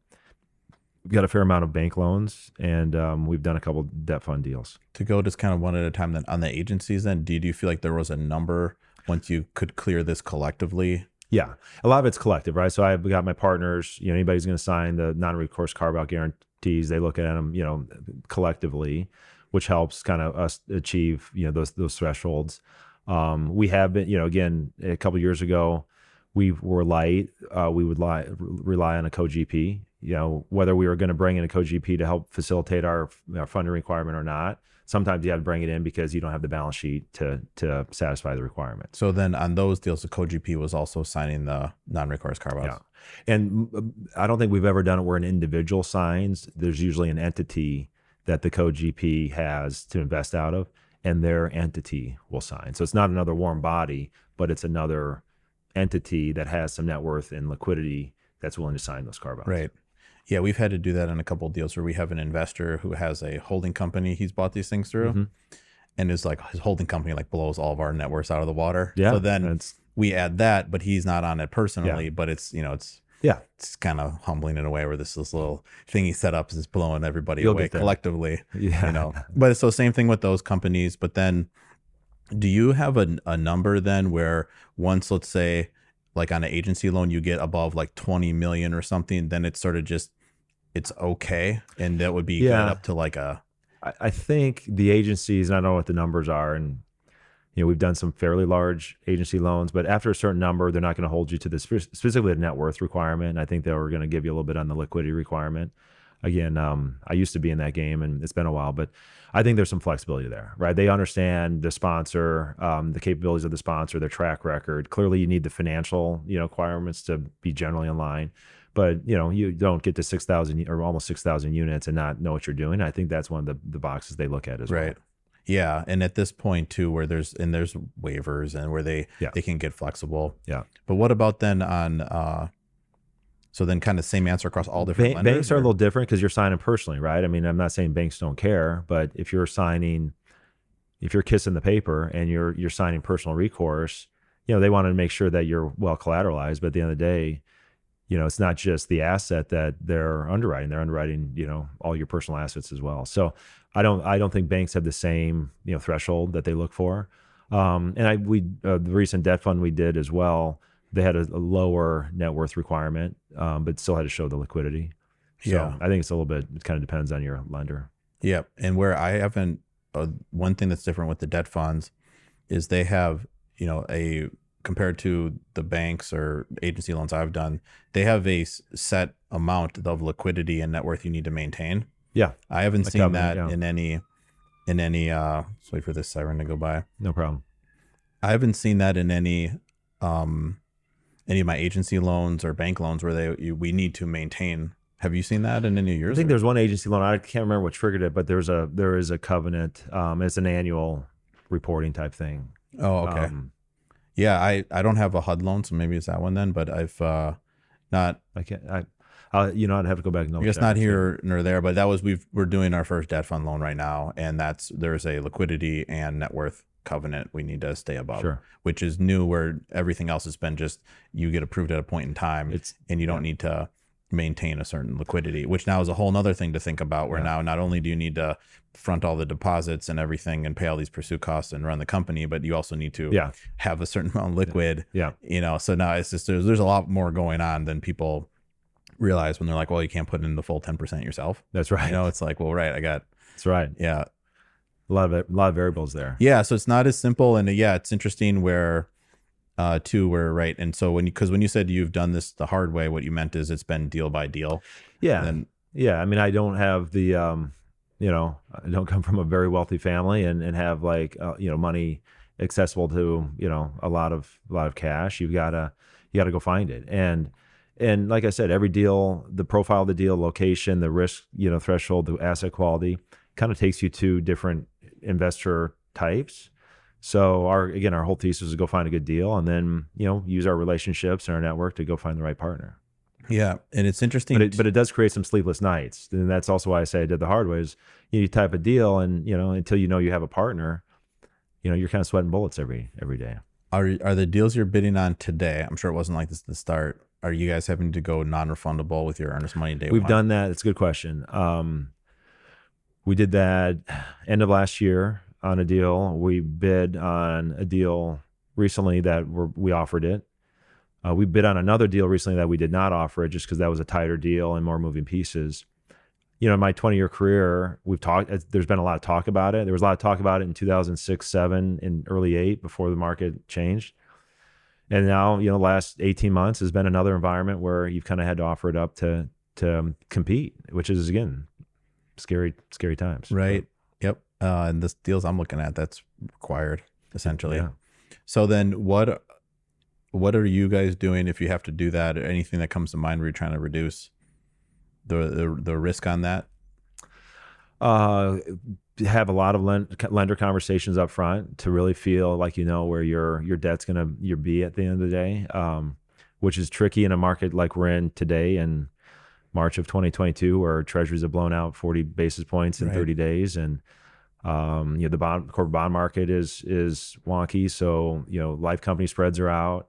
We've got a fair amount of bank loans, and um, we've done a couple debt fund deals. to go just kind of one at a time. Then on the agencies, then do you feel like there was a number once you could clear this collectively? Yeah, a lot of it's collective, right? So I've got my partners. You know, anybody's going to sign the non-recourse carve-out guarantees. They look at them, you know, collectively, which helps kind of us achieve, you know, those those thresholds. Um, we have been, you know, again, a couple years ago, we were light. Uh, we would lie, rely on a co-GP. You know, whether we were going to bring in a co-GP to help facilitate our, our funding requirement or not. Sometimes you have to bring it in because you don't have the balance sheet to to satisfy the requirement. So then on those deals, the co-GP was also signing the non-recourse carve. Yeah. And mm, I don't think we've ever done it where an individual signs. There's usually an entity that the co GP has to invest out of, and their entity will sign. So it's not another warm body, but it's another entity that has some net worth and liquidity that's willing to sign those carve. Right. Yeah, we've had to do that in a couple of deals where we have an investor who has a holding company he's bought these things through, Mhm. and is like his holding company like blows all of our net worths out of the water. Yeah. So then that's, we add that, but he's not on it personally. But it's you know it's yeah. it's kind of humbling in a way where this this little thing he set up is blowing everybody You'll away collectively. Yeah. You know, but so same thing with those companies. But then, do you have a, a number then where once let's say like on an agency loan you get above like 20 million or something then it's sort of just it's okay and that would be good Yeah. up to like a I, I think the agencies, and I don't know what the numbers are, and you know we've done some fairly large agency loans, but after a certain number, they're not going to hold you to the specifically the net worth requirement. I think they were going to give you a little bit on the liquidity requirement. Again, um, I used to be in that game, and it's been a while, but I think there's some flexibility there, right? They understand the sponsor, um, the capabilities of the sponsor, their track record. Clearly, you need the financial, you know, requirements to be generally in line but you know you don't get to 6000 or almost 6000 units and not know what you're doing i think that's one of the, the boxes they look at as right yeah and at this point too where there's and there's waivers and where they Yeah. they can get flexible Yeah. but what about then on uh so then kind of same answer across all different Ba- lenders, banks are a little different because you're signing personally right? I mean i'm not saying banks don't care but if you're signing if you're kissing the paper and you're you're signing personal recourse you know they want to make sure that you're well collateralized but at the end of the day you know it's not just the asset that they're underwriting they're underwriting you know all your personal assets as well. So i don't i don't think banks have the same you know threshold that they look for. Um, and i we uh, the recent debt fund we did as well they had a, a lower net worth requirement um, but still had to show the liquidity so Yeah. i think it's a little bit it kind of depends on your lender Yep. And where I haven't, uh, one thing that's different with the debt funds is they have, you know, a compared to the banks or agency loans I've done, they have a s- set amount of liquidity and net worth you need to maintain. yeah I haven't A seen that yeah. in any, in any, uh, let's wait for this siren to go by. no problem I haven't seen that in any, um, any of my agency loans or bank loans where they, you, we need to maintain. Have you seen that in any of yours? I think or- there's one agency loan. I can't remember what triggered it, but there's a there is a covenant. Um, it's an annual reporting type thing. Oh, okay. Um, Yeah, I I don't have a HUD loan, so maybe it's that one then. But I've uh not I can't. I, you know, I'd have to go back and I guess not here nor there. But that was we've we're doing our first debt fund loan right now, and that's there's a liquidity and net worth covenant we need to stay above, Sure. which is new. Where everything else has been just you get approved at a point in time, It's and you don't need to maintain a certain liquidity, which now is a whole nother thing to think about. Where Yeah. now not only do you need to front all the deposits and everything and pay all these pursuit costs and run the company, but you also need to yeah, have a certain amount of liquid yeah, you know so now it's just there's, there's a lot more going on than people realize when they're like well you can't put in the full 10% yourself that's right. you know it's like well right i got that's right. yeah A lot of it, a lot of variables there. yeah so it's not as simple and uh, yeah it's interesting where uh too where right and so when you because when you said you've done this the hard way what you meant is it's been deal by deal Yeah. and Yeah, I mean, I don't have the, um, you know, I don't come from a very wealthy family and and have like, uh, you know, money accessible to, you know, a lot of a lot of cash. You've got to you got to go find it. And and like I said, every deal, the profile of the deal, location, the risk, you know, threshold, the asset quality, kind of takes you to different investor types. So our again, our whole thesis is to go find a good deal, and then you know use our relationships and our network to go find the right partner. yeah and it's interesting But it, but it does create some sleepless nights, and that's also why I say I did the hard way. Is you, know, you type a deal, and you know until you know you have a partner, you know you're kind of sweating bullets every every day. Are are the deals you're bidding on today? I'm sure it wasn't like this at the start. Are you guys having to go non-refundable with your earnest money day We've one? done that. It's a good question. Um, we did that end of last year on a deal. We bid on a deal recently that we offered it. Uh, we bid on another deal recently that we did not offer it just because that was a tighter deal and more moving pieces. You know, in my 20 year career, we've talked, there's been a lot of talk about it. There was a lot of talk about it in 2006, seven, and early eight before the market changed. And now, you know, last 18 months has been another environment where you've kind of had to offer it up to, to um, compete, which is again, scary, scary times. right. Yep. Uh, and this deals I'm looking at that's required essentially. Yeah. So then what what are you guys doing if you have to do that or anything that comes to mind where you're trying to reduce the the, the risk on that? uh, have a lot of lend, lender conversations up front to really feel like you know where your your debt's gonna your be at the end of the day, um, which is tricky in a market like we're in today in March of 2022, where treasuries have blown out 40 basis points in Right. 30 days, and um, you know the bond corporate bond market is is wonky. So you know life company spreads are out.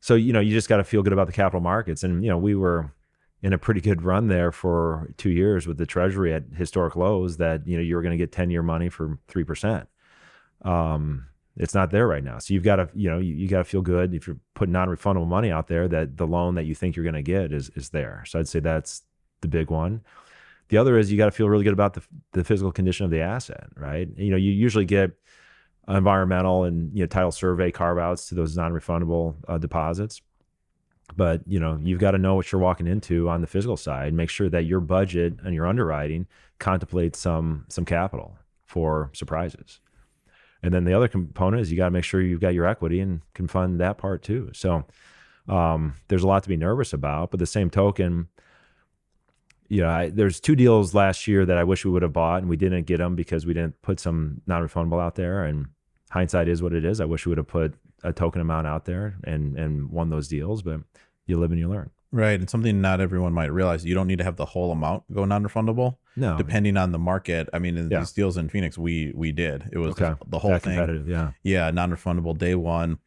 So you know you just got to feel good about the capital markets, and you know we were in a pretty good run there for two years with the treasury at historic lows that you know you were going to get 10 year money for 3% um, it's not there right now. So you've got to you know you, you got to feel good if you're putting non-refundable money out there that the loan that you think you're going to get is is there. So i'd say that's the big one. The other is you got to feel really good about the, the physical condition of the asset right? You know you usually get environmental and you know title survey carve outs to those non-refundable uh, deposits. But you know you've got to know what you're walking into on the physical side make sure that your budget and your underwriting contemplates some some capital for surprises and then the other component is you got to make sure you've got your equity and can fund that part too. So um, there's a lot to be nervous about but the same token you know I, there's two deals last year that i wish we would have bought and we didn't get them because we didn't put some non-refundable out there. And hindsight is what it is. I wish we would have put a token amount out there and and won those deals but you live and you learn Right. And something not everyone might realize you don't need to have the whole amount go non-refundable. no depending on the market. I mean, in Yeah. these deals in Phoenix, we we did. It was okay the whole That thing. yeah Yeah, non-refundable day one,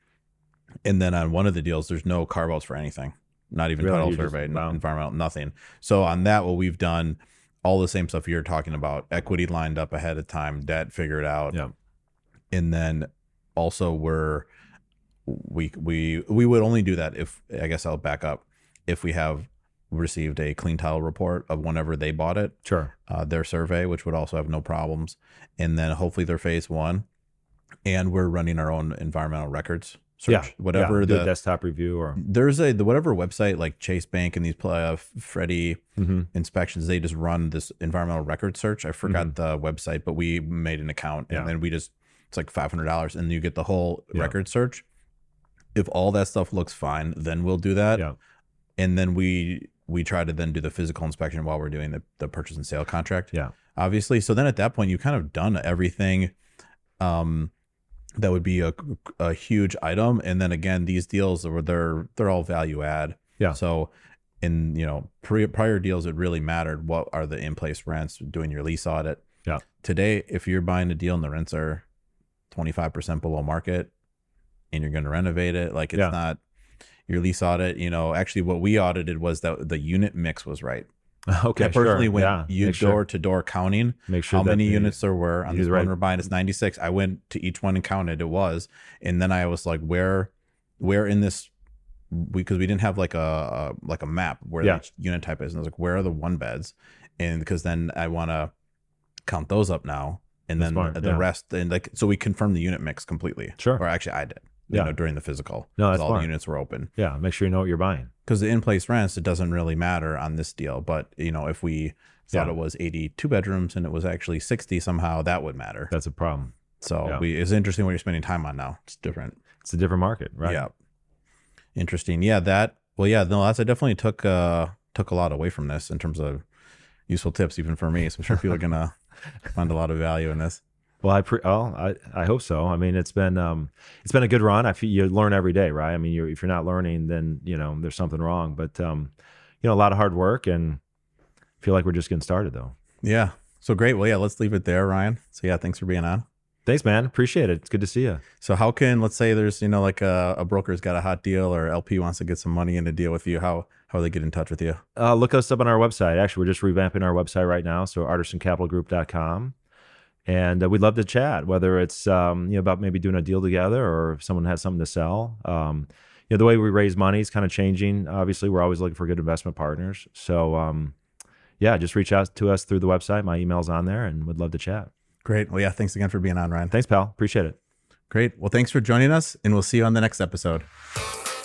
and then on one of the deals, there's no carve outs for anything, not even Really? title survey, wow. environmental, nothing. So on that, what we've done, all the same stuff you're talking about, equity lined up ahead of time, debt figured out, yeah and then also we're we we we would only do that if I guess I'll back up if we have received a clean title report of whenever they bought it sure uh, their survey, which would also have no problems, and then hopefully their phase one, and we're running our own environmental records search, yeah whatever yeah, the desktop review or there's a the whatever website like Chase Bank and these uh, Freddie Mhm. inspections, they just run this environmental record search. I forgot the website, but we made an account Yeah. and then we just it's like five hundred dollars, and you get the whole Yeah. record search. If all that stuff looks fine, then we'll do that yeah and then we we try to then do the physical inspection while we're doing the, the purchase and sale contract Yeah. obviously so then at that point you kind of done everything um that would be a, a huge item and then again these deals are they're they're all value add Yeah. so in you know pre, prior deals it really mattered what are the in place rents doing your lease audit Yeah. today if you're buying a deal and the rents are 25% below market and you're going to renovate it like it's Yeah. not your lease audit you know actually what we audited was that the unit mix was right. Okay i personally sure. went yeah you door to door counting make sure how many the- units there were. On this do one we're buying it's 96 i went to each one and counted it was. And then i was like where where in this because we, didn't have like a, a like a map where Yeah. each unit type is. And i was like where are the one beds? And because then i want to count those up now. And That's then smart, the yeah. rest and like so we confirmed the unit mix completely. Sure. or actually i did Yeah. know, during the physical. No, that's all the units were open. Yeah, make sure you know what you're buying. Because the in-place rents, it doesn't really matter on this deal. But you know, if we thought Yeah. it was 82 bedrooms and it was actually 60 somehow, that would matter. That's a problem. So Yeah. we it's interesting what you're spending time on now. It's different. It's a different market, right? Yeah. Interesting. Yeah, that well, yeah, no, that's I definitely took uh took a lot away from this in terms of useful tips, even for me. So I'm sure people are gonna find a lot of value in this. Well, I pre- well, I, I hope so. I mean, it's been um, it's been a good run. I feel you learn every day, right? I mean, you if you're not learning, then you know there's something wrong. But um, you know, a lot of hard work, and I feel like we're just getting started, though. Yeah. So great. Well, yeah, let's leave it there, Ryan. So yeah, thanks for being on. Thanks, man. Appreciate it. It's good to see you. So how can let's say there's you know like a, a broker's got a hot deal or LP wants to get some money in a deal with you. How how do they get in touch with you? Uh, look us up on our website. Actually, we're just revamping our website right now. So artisancapitalgroup.com. And uh, we'd love to chat, whether it's um, you know about maybe doing a deal together or if someone has something to sell. Um, you know, the way we raise money is kind of changing. Obviously, we're always looking for good investment partners. So um, yeah, just reach out to us through the website. My email's on there, and we'd love to chat. Great. Well, yeah, thanks again for being on, Ryan. Thanks, pal. Appreciate it. Great. Well, thanks for joining us, and we'll see you on the next episode.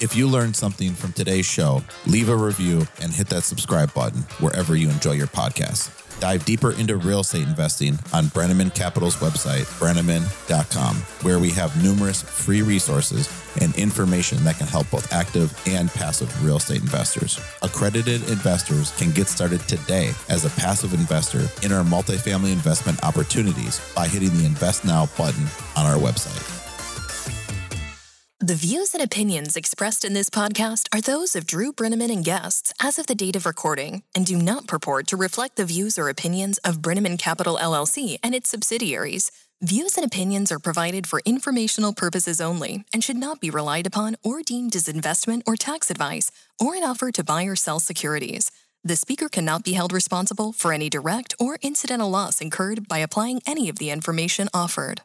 If you learned something from today's show, leave a review and hit that subscribe button wherever you enjoy your podcast. Dive deeper into real estate investing on Breneman Capital's website, breneman.com, where we have numerous free resources and information that can help both active and passive real estate investors. Accredited investors can get started today as a passive investor in our multifamily investment opportunities by hitting the Invest Now button on our website. The views and opinions expressed in this podcast are those of Drew Breneman and guests as of the date of recording and do not purport to reflect the views or opinions of Breneman Capital LLC and its subsidiaries. Views and opinions are provided for informational purposes only and should not be relied upon or deemed as investment or tax advice or an offer to buy or sell securities. The speaker cannot be held responsible for any direct or incidental loss incurred by applying any of the information offered.